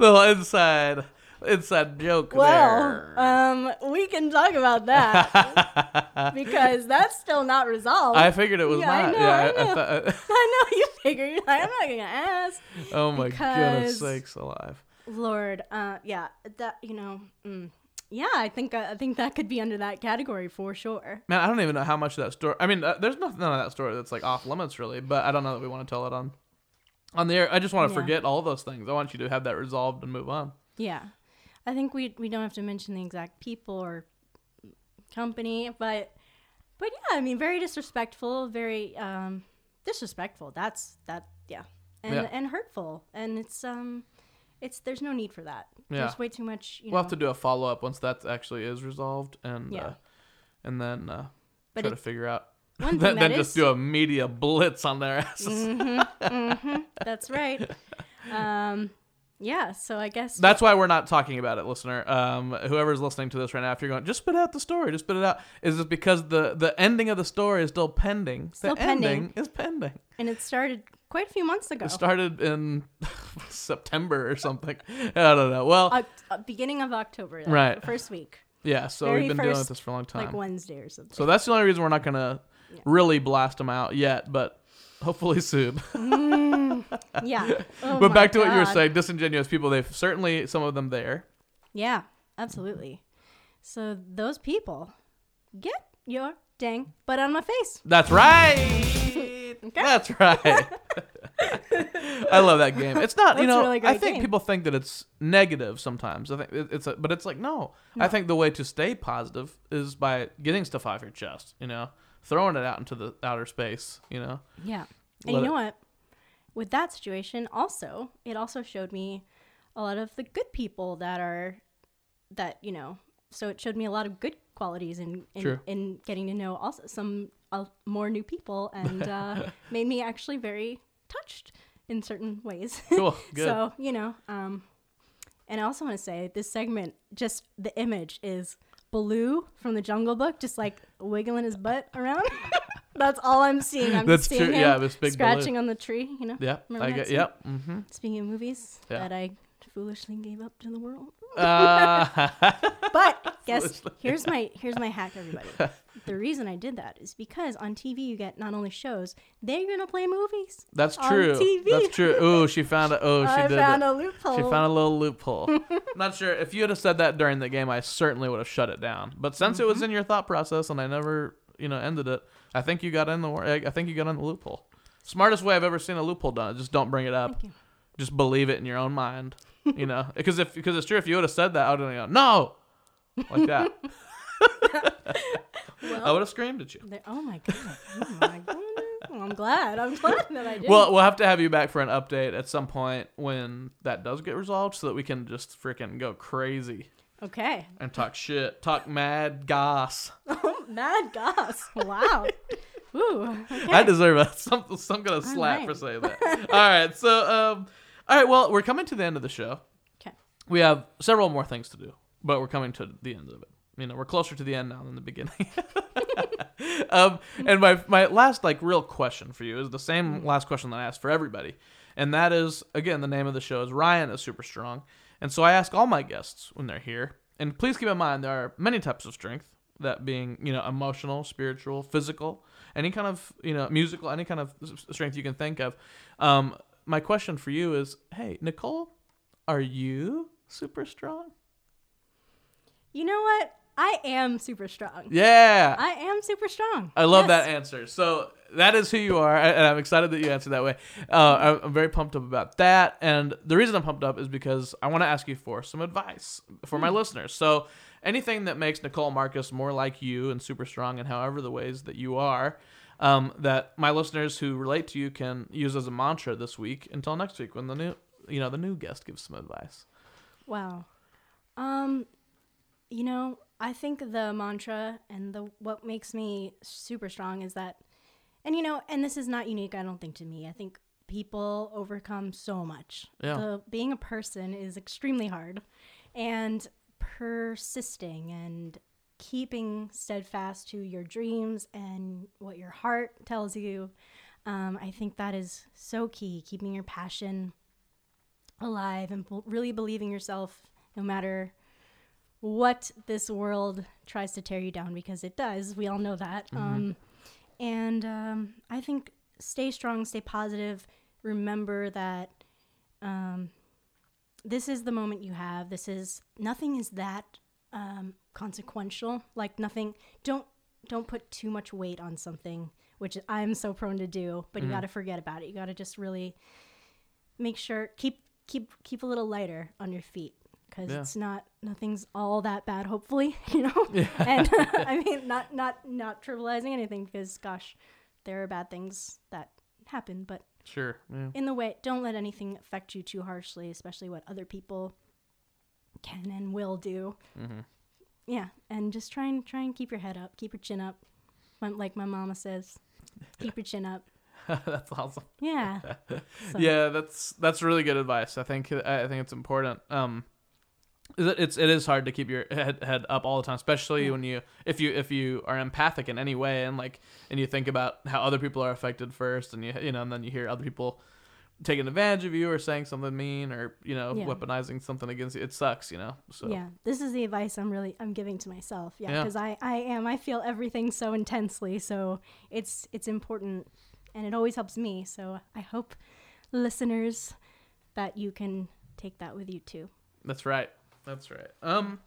S1: little inside inside joke
S2: Well,
S1: there.
S2: um, we can talk about that because that's still not resolved.
S1: I figured it was
S2: yeah, I
S1: not.
S2: know,
S1: yeah,
S2: I
S1: I
S2: know.
S1: thought-
S2: I know you figure. You're like, I'm not gonna ask.
S1: oh my goodness sakes alive.
S2: Lord, uh, yeah, that you know, mm, yeah, I think uh, I think that could be under that category for sure.
S1: Man, I don't even know how much of that story. I mean, uh, there's nothing none of that story that's like off limits, really. But I don't know that we want to tell it on on the air. I just want to
S2: Yeah.
S1: forget all those things. I want you to have that resolved and move on.
S2: Yeah, I think we we don't have to mention the exact people or company, but but yeah, I mean, very disrespectful, very um, disrespectful. That's that, yeah, and
S1: Yeah.
S2: and hurtful, and it's um, it's there's no need for that.
S1: Yeah.
S2: There's way too much. You
S1: We'll have to do a follow up once that actually is resolved, and
S2: Yeah.
S1: uh, and then uh, try to figure out.
S2: one
S1: then
S2: thing
S1: then
S2: that
S1: just do a media blitz on their asses.
S2: That's right. Um, yeah. So I guess
S1: That's why we're not talking about it, listener. Um, whoever's listening to this right now, if you're going, just spit out the story, just spit it out. Is it because the the ending of the story is still pending?
S2: Still
S1: the
S2: pending.
S1: ending is pending.
S2: and it started quite a few months ago.
S1: It started in September or something. I don't know. Well,
S2: uh, beginning of October, though,
S1: Right.
S2: First week,
S1: yeah. So
S2: very
S1: we've been dealing with this for a long time.
S2: like Wednesday or something.
S1: so that's the only reason we're not gonna really blast them out yet, but hopefully soon.
S2: yeah. Oh
S1: but back to what you were saying, disingenuous people. They've certainly some of them there.
S2: Yeah, absolutely. So those people, get your dang butt on my face.
S1: That's right. That's right. I love that game. It's not, you
S2: That's a
S1: know,
S2: really
S1: I think
S2: game.
S1: people think that it's negative sometimes. I think it's, a, but it's like no. I think the way to stay positive is by getting stuff off your chest. You know, throwing it out into the outer space. You know,
S2: Yeah. And
S1: Let
S2: you
S1: it-
S2: know what? With that situation, also, it also showed me a lot of the good people that are, that, you know, so it showed me a lot of good qualities in, in, in getting to know also some uh, more new people and uh, made me actually very touched in certain ways.
S1: cool, good.
S2: So, you know, um, and I also want to say this segment, just the image is Baloo from the Jungle Book, just like wiggling his butt around. That's all I'm seeing. I'm
S1: That's
S2: seeing
S1: true,
S2: him
S1: yeah, this big
S2: scratching on the tree. You know.
S1: yeah,
S2: Remember
S1: I get. Yep. Mm-hmm.
S2: Speaking of movies
S1: Yeah.
S2: that I foolishly gave up to the world.
S1: Uh,
S2: But guess here's my here's my hack, everybody. the reason I did that is because on TV you get not only shows, they're gonna play movies.
S1: that's true.
S2: TV.
S1: That's true. Oh, she found a Oh, she
S2: I
S1: did
S2: found
S1: it.
S2: a loophole.
S1: She found a little loophole. Not sure if you had have said that during the game, I certainly would have shut it down. But since it was
S2: Mm-hmm.
S1: in your thought process and I never, you know, ended it, I think you got in the I I think you got in the loophole. Smartest way I've ever seen a loophole done. Just don't bring it up. Just believe it in your own mind. You know, because if because it's true. If you would have said that, I would have gone no, like that. I would have screamed at you.
S2: Oh my god! Oh my goodness! Well, I'm glad. I'm glad that I did.
S1: Well, we'll have to have you back for an update at some point when that does get resolved, so that we can just freaking go crazy
S2: okay.
S1: and talk shit, talk mad goss.
S2: Mad Goss. Wow. Ooh. Okay.
S1: I deserve a, some some kind of slap
S2: right.
S1: for saying that. all right, so um, all right, well, we're coming to the end of the show.
S2: Okay.
S1: We have several more things to do, but we're coming to the end of it. You know, we're closer to the end now than the beginning. um, and my my last like real question for you is the same last question that I asked for everybody, and that is again the name of the show is Ryan is super strong, and so I ask all my guests when they're here, and please keep in mind there are many types of strength, that being you know emotional, spiritual, physical, any kind of you know musical, any kind of strength you can think of. Um, my question for you is, hey Nicole, are you super strong?
S2: You know what? I am super strong.
S1: Yeah.
S2: I am super strong.
S1: I love
S2: Yes.
S1: that answer. So that is who you are, and I'm excited that you answered that way. Uh, I'm- I'm very pumped up about that, and the reason I'm pumped up is because I want to ask you for some advice for my listeners. So anything that makes Nicole Marcus more like you and super strong, and however the ways that you are, um, that my listeners who relate to you can use as a mantra this week until next week when the new, you know, the new guest gives some advice.
S2: Wow. Um, you know, I think the mantra and the what makes me super strong is that, and you know, and this is not unique. I don't think to me. I think people overcome so much.
S1: Yeah.
S2: The, being a person is extremely hard, and persisting and keeping steadfast to your dreams and what your heart tells you. Um, I think that is so key. Keeping your passion alive and really believing yourself no matter what this world tries to tear you down because it does. We all know that. Um, and um, I think stay strong, stay positive. Remember that um, this is the moment you have. This is nothing is that um, consequential. Like nothing. Don't don't put too much weight on something, which I'm so prone to do. But you got to forget about it. You got to just really make sure keep keep keep a little lighter on your feet because
S1: Yeah.
S2: it's not nothing's all that bad. Hopefully, you know. And I mean, not not not trivializing anything because gosh, there are bad things that happen, but
S1: Sure. Yeah.
S2: in the way don't let anything affect you too harshly especially what other people can and will do yeah and just try and try and keep your head up keep your chin up like my mama says keep your chin up
S1: That's awesome.
S2: yeah So-
S1: Yeah, that's that's really good advice. I think I think it's important. Um, is it- it's it is hard to keep your head head up all the time, especially when you if you if you are empathic in any way and like and you think about how other people are affected first, and you you know, and then you hear other people taking advantage of you or saying something mean or you know
S2: Yeah.
S1: weaponizing something against you. It sucks, you know. So
S2: yeah this is the advice i'm really i'm giving to myself yeah
S1: Yeah.
S2: because i i am i feel everything so intensely so it's it's important and it always helps me so i hope listeners that you can take that with you too
S1: That's right. That's right. Um,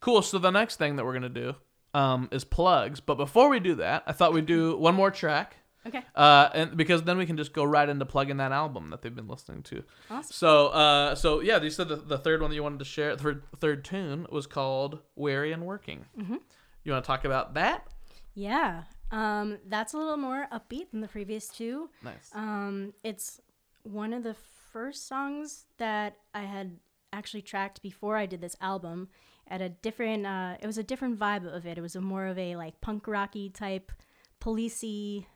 S1: cool. So the next thing that we're gonna do um is plugs, but before we do that, I thought we'd do one more track.
S2: okay
S1: Uh, and because then we can just go right into plugging that album that they've been listening to.
S2: Awesome.
S1: So, uh, so yeah, you said the, the third one that you wanted to share, the third, third tune was called "Weary and Working." Mm-hmm. You want to talk about that?
S2: Yeah. Um, that's a little more upbeat than the previous two.
S1: Nice.
S2: Um, it's one of the first songs that I had actually tracked before I did this album at a different uh, it was a different vibe of it. It was a more of a like punk rocky type policey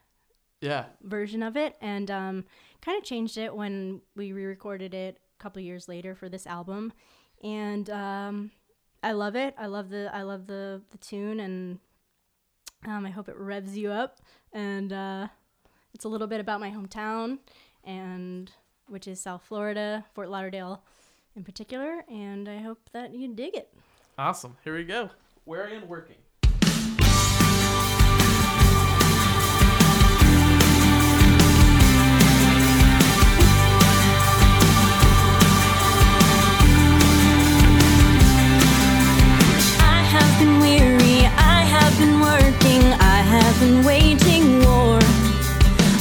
S1: yeah.
S2: version of it. And um, kind of changed it when we re-recorded it a couple years later for this album. And um, i love it. I love the i love the the tune and um, i hope it revs you up. And uh, it's a little bit about my hometown and which is south florida fort lauderdale in particular and i hope that you dig it
S1: Awesome. Here we go. Weary and Working.
S3: I have been weary, I have been working, I have been waging war.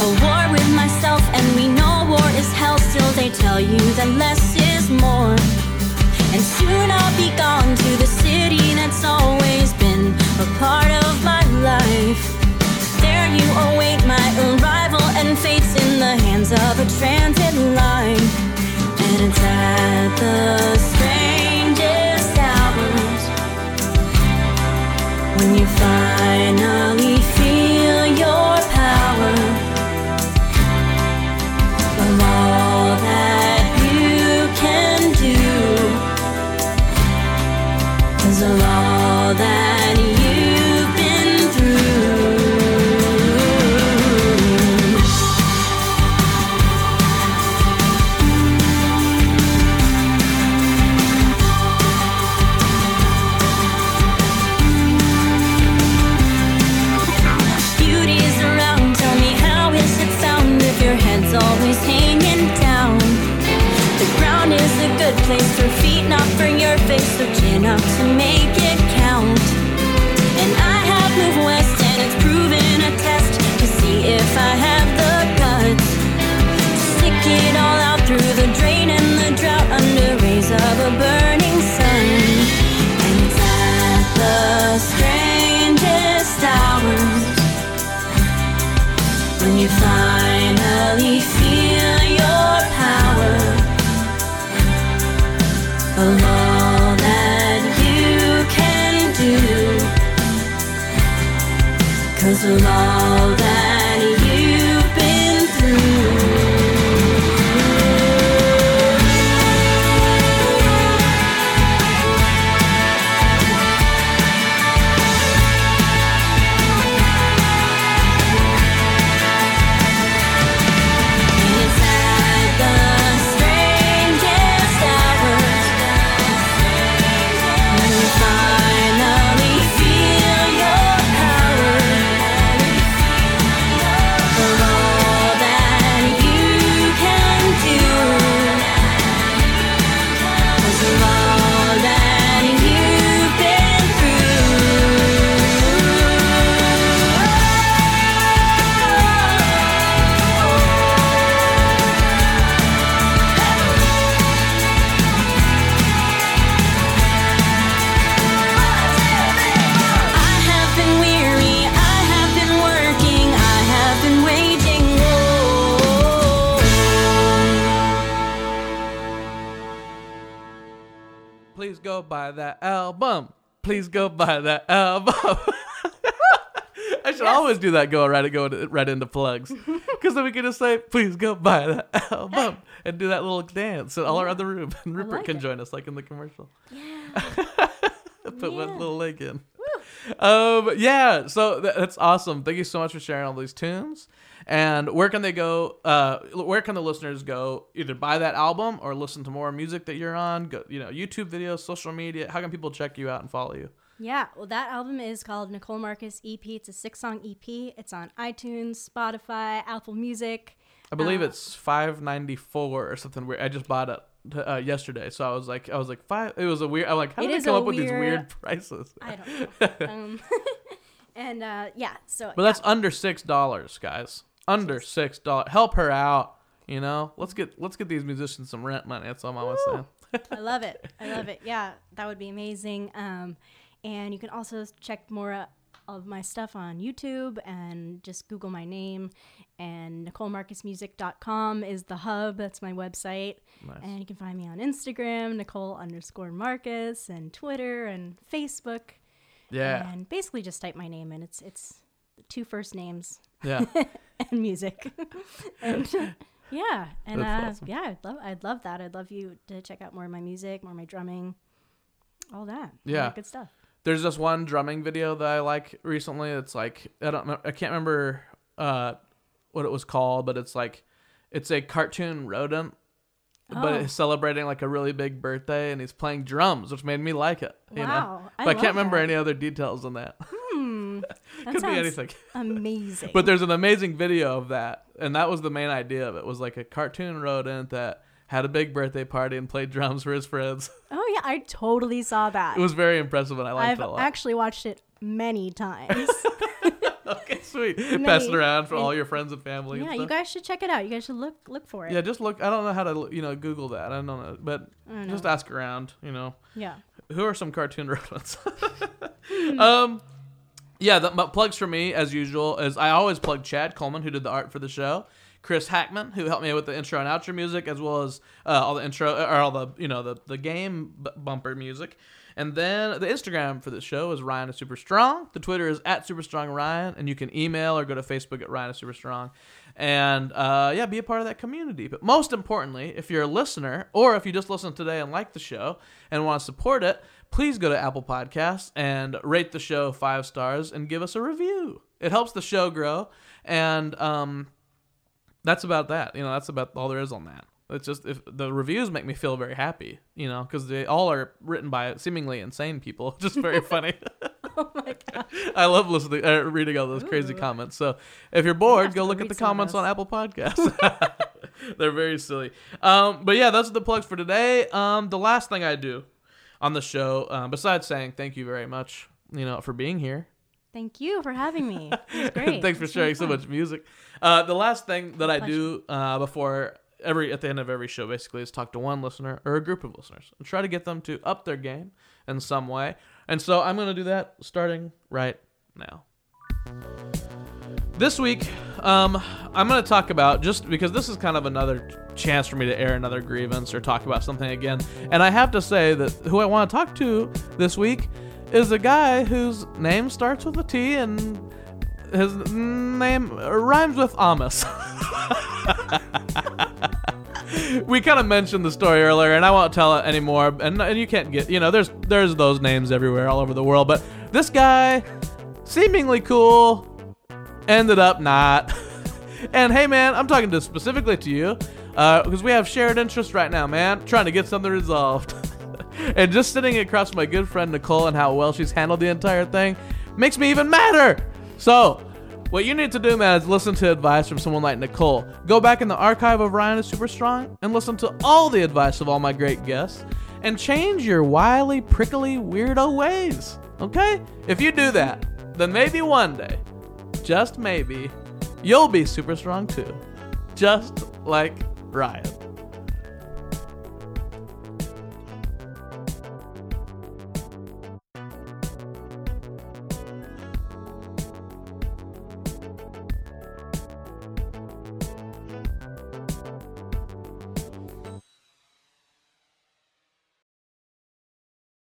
S3: A war with myself, and we know war is hell. Still, they tell you that less is more. And soon I'll be gone to the city that's always been a part of my life. There you await my arrival, and fate's in the hands of a transit line. And it's at the Cause
S1: Please go buy that album. I should always do that. Go right, go right into plugs, because then we can just say, "Please go buy that album," and do that little dance all around the room, and Rupert
S2: like
S1: can
S2: it.
S1: join us like in the commercial.
S2: Yeah.
S1: Put one little leg in. Um, yeah, so th- that's awesome. Thank you so much for sharing all these tunes. And where can they go? Uh, where can the listeners go? Either buy that album or listen to more music that you're on. Go, you know, YouTube videos, social media. How can people check you out and follow you?
S2: Yeah, well, that album is called Nicole Marcus EP. It's a six song EP. It's on iTunes, Spotify, Apple Music.
S1: I believe
S2: Uh,
S1: it's five ninety four or something weird. I just bought it uh, yesterday, so I was like, I was like five. It was a weird. I'm like, how did they come up with these
S2: weird-
S1: weird prices?
S2: I don't know. um, and uh, yeah, so
S1: But that's under six dollars, guys. Under six dollars. Help her out. You know, let's get let's get these musicians some rent money. That's all I'm always saying.
S2: I love it. I love it. Yeah, that would be amazing. Um, and you can also check more uh, of my stuff on YouTube and just Google my name. And NicoleMarcusMusic.com is the hub. That's my website.
S1: Nice.
S2: And you can find me on Instagram, Nicole underscore Marcus, and Twitter and Facebook.
S1: Yeah,
S2: And basically just type my name in. It's it's the two first names
S1: yeah.
S2: and music. and yeah, and uh,
S1: awesome.
S2: yeah, I'd love I'd love that. I'd love you to check out more of my music, more of my drumming, all that. all
S1: Yeah.
S2: that good stuff.
S1: There's this one drumming video that I like recently. It's like I don't. I can't remember uh, what it was called, but it's like it's a cartoon rodent. But
S2: Oh.
S1: it's celebrating like a really big birthday, and he's playing drums, which made me like it. You know,
S2: Wow, I
S1: but I,
S2: love
S1: can't remember
S2: that.
S1: any other details than that.
S2: Hmm, that
S1: Could be anything.
S2: amazing.
S1: But there's an amazing video of that, and that was the main idea of it. Was like a cartoon rodent that had a big birthday party and played drums for his friends.
S2: oh yeah, I totally saw that.
S1: It was very impressive, and I liked
S2: I've
S1: it a lot.
S2: actually watched it many times.
S1: okay, sweet.
S2: Many-
S1: Passing around for all your friends and family. and
S2: yeah, you guys should check it out. You guys should look look for it.
S1: Yeah, just look. I don't know how to you know Google that. I don't know, but
S2: don't
S1: just
S2: know.
S1: ask around. You know,
S2: Yeah.
S1: who are some cartoon rodents? um, yeah, the plugs for me as usual is I always plug Chad Coleman who did the art for the show, Chris Hackman who helped me with the intro and outro music as well as uh, all the intro or all the you know the the game b- bumper music. And then the Instagram for the show is Ryan is Super Strong. The Twitter is at Super Strong Ryan, and you can email or go to Facebook at Ryan is Super Strong, and uh, yeah, be a part of that community. But most importantly, if you're a listener or if you just listened today and like the show and want to support it, please go to Apple Podcasts and rate the show five stars and give us a review. It helps the show grow, and um, that's about that. You know, that's about all there is on that. It's just if the reviews make me feel very happy, you know, because they all are written by seemingly insane people. Just very funny.
S2: Oh my god.
S1: I love listening, uh, reading all those crazy
S2: Ooh.
S1: comments. So if you're bored, go look at the comments on. Apple Podcasts. They're very silly. Um, but yeah, those are the plugs for today. Um, the last thing I do on the show, um, besides saying thank you very much, you know, for being here.
S2: Thank you for having me. It great.
S1: Thanks for
S2: It's
S1: sharing so much music. Uh, the last thing that I
S2: pleasure.
S1: do uh, before every at the end of every show basically is talk to one listener or a group of listeners and try to get them to up their game in some way. And so I'm going to do that starting right now. This week, um, I'm going to talk about just because this is kind of another chance for me to air another grievance or talk about something again. And I have to say that who I want to talk to this week is a guy whose name starts with a T and his name rhymes with Amos. we kind of mentioned the story earlier, and I won't tell it anymore. And, and you can't get, you know, there's there's those names everywhere, all over the world. But this guy, seemingly cool, ended up not. and hey, man, I'm talking to specifically to you uh, because we have shared interest right now, man. Trying to get something resolved. and just sitting across my good friend Nicole and how well she's handled the entire thing makes me even madder. So, what you need to do, man, is listen to advice from someone like Nicole. Go back in the archive of Ryan is Super Strong and listen to all the advice of all my great guests and change your wily, prickly, weirdo ways. Okay? If you do that, then maybe one day, just maybe, you'll be super strong too. Just like Ryan.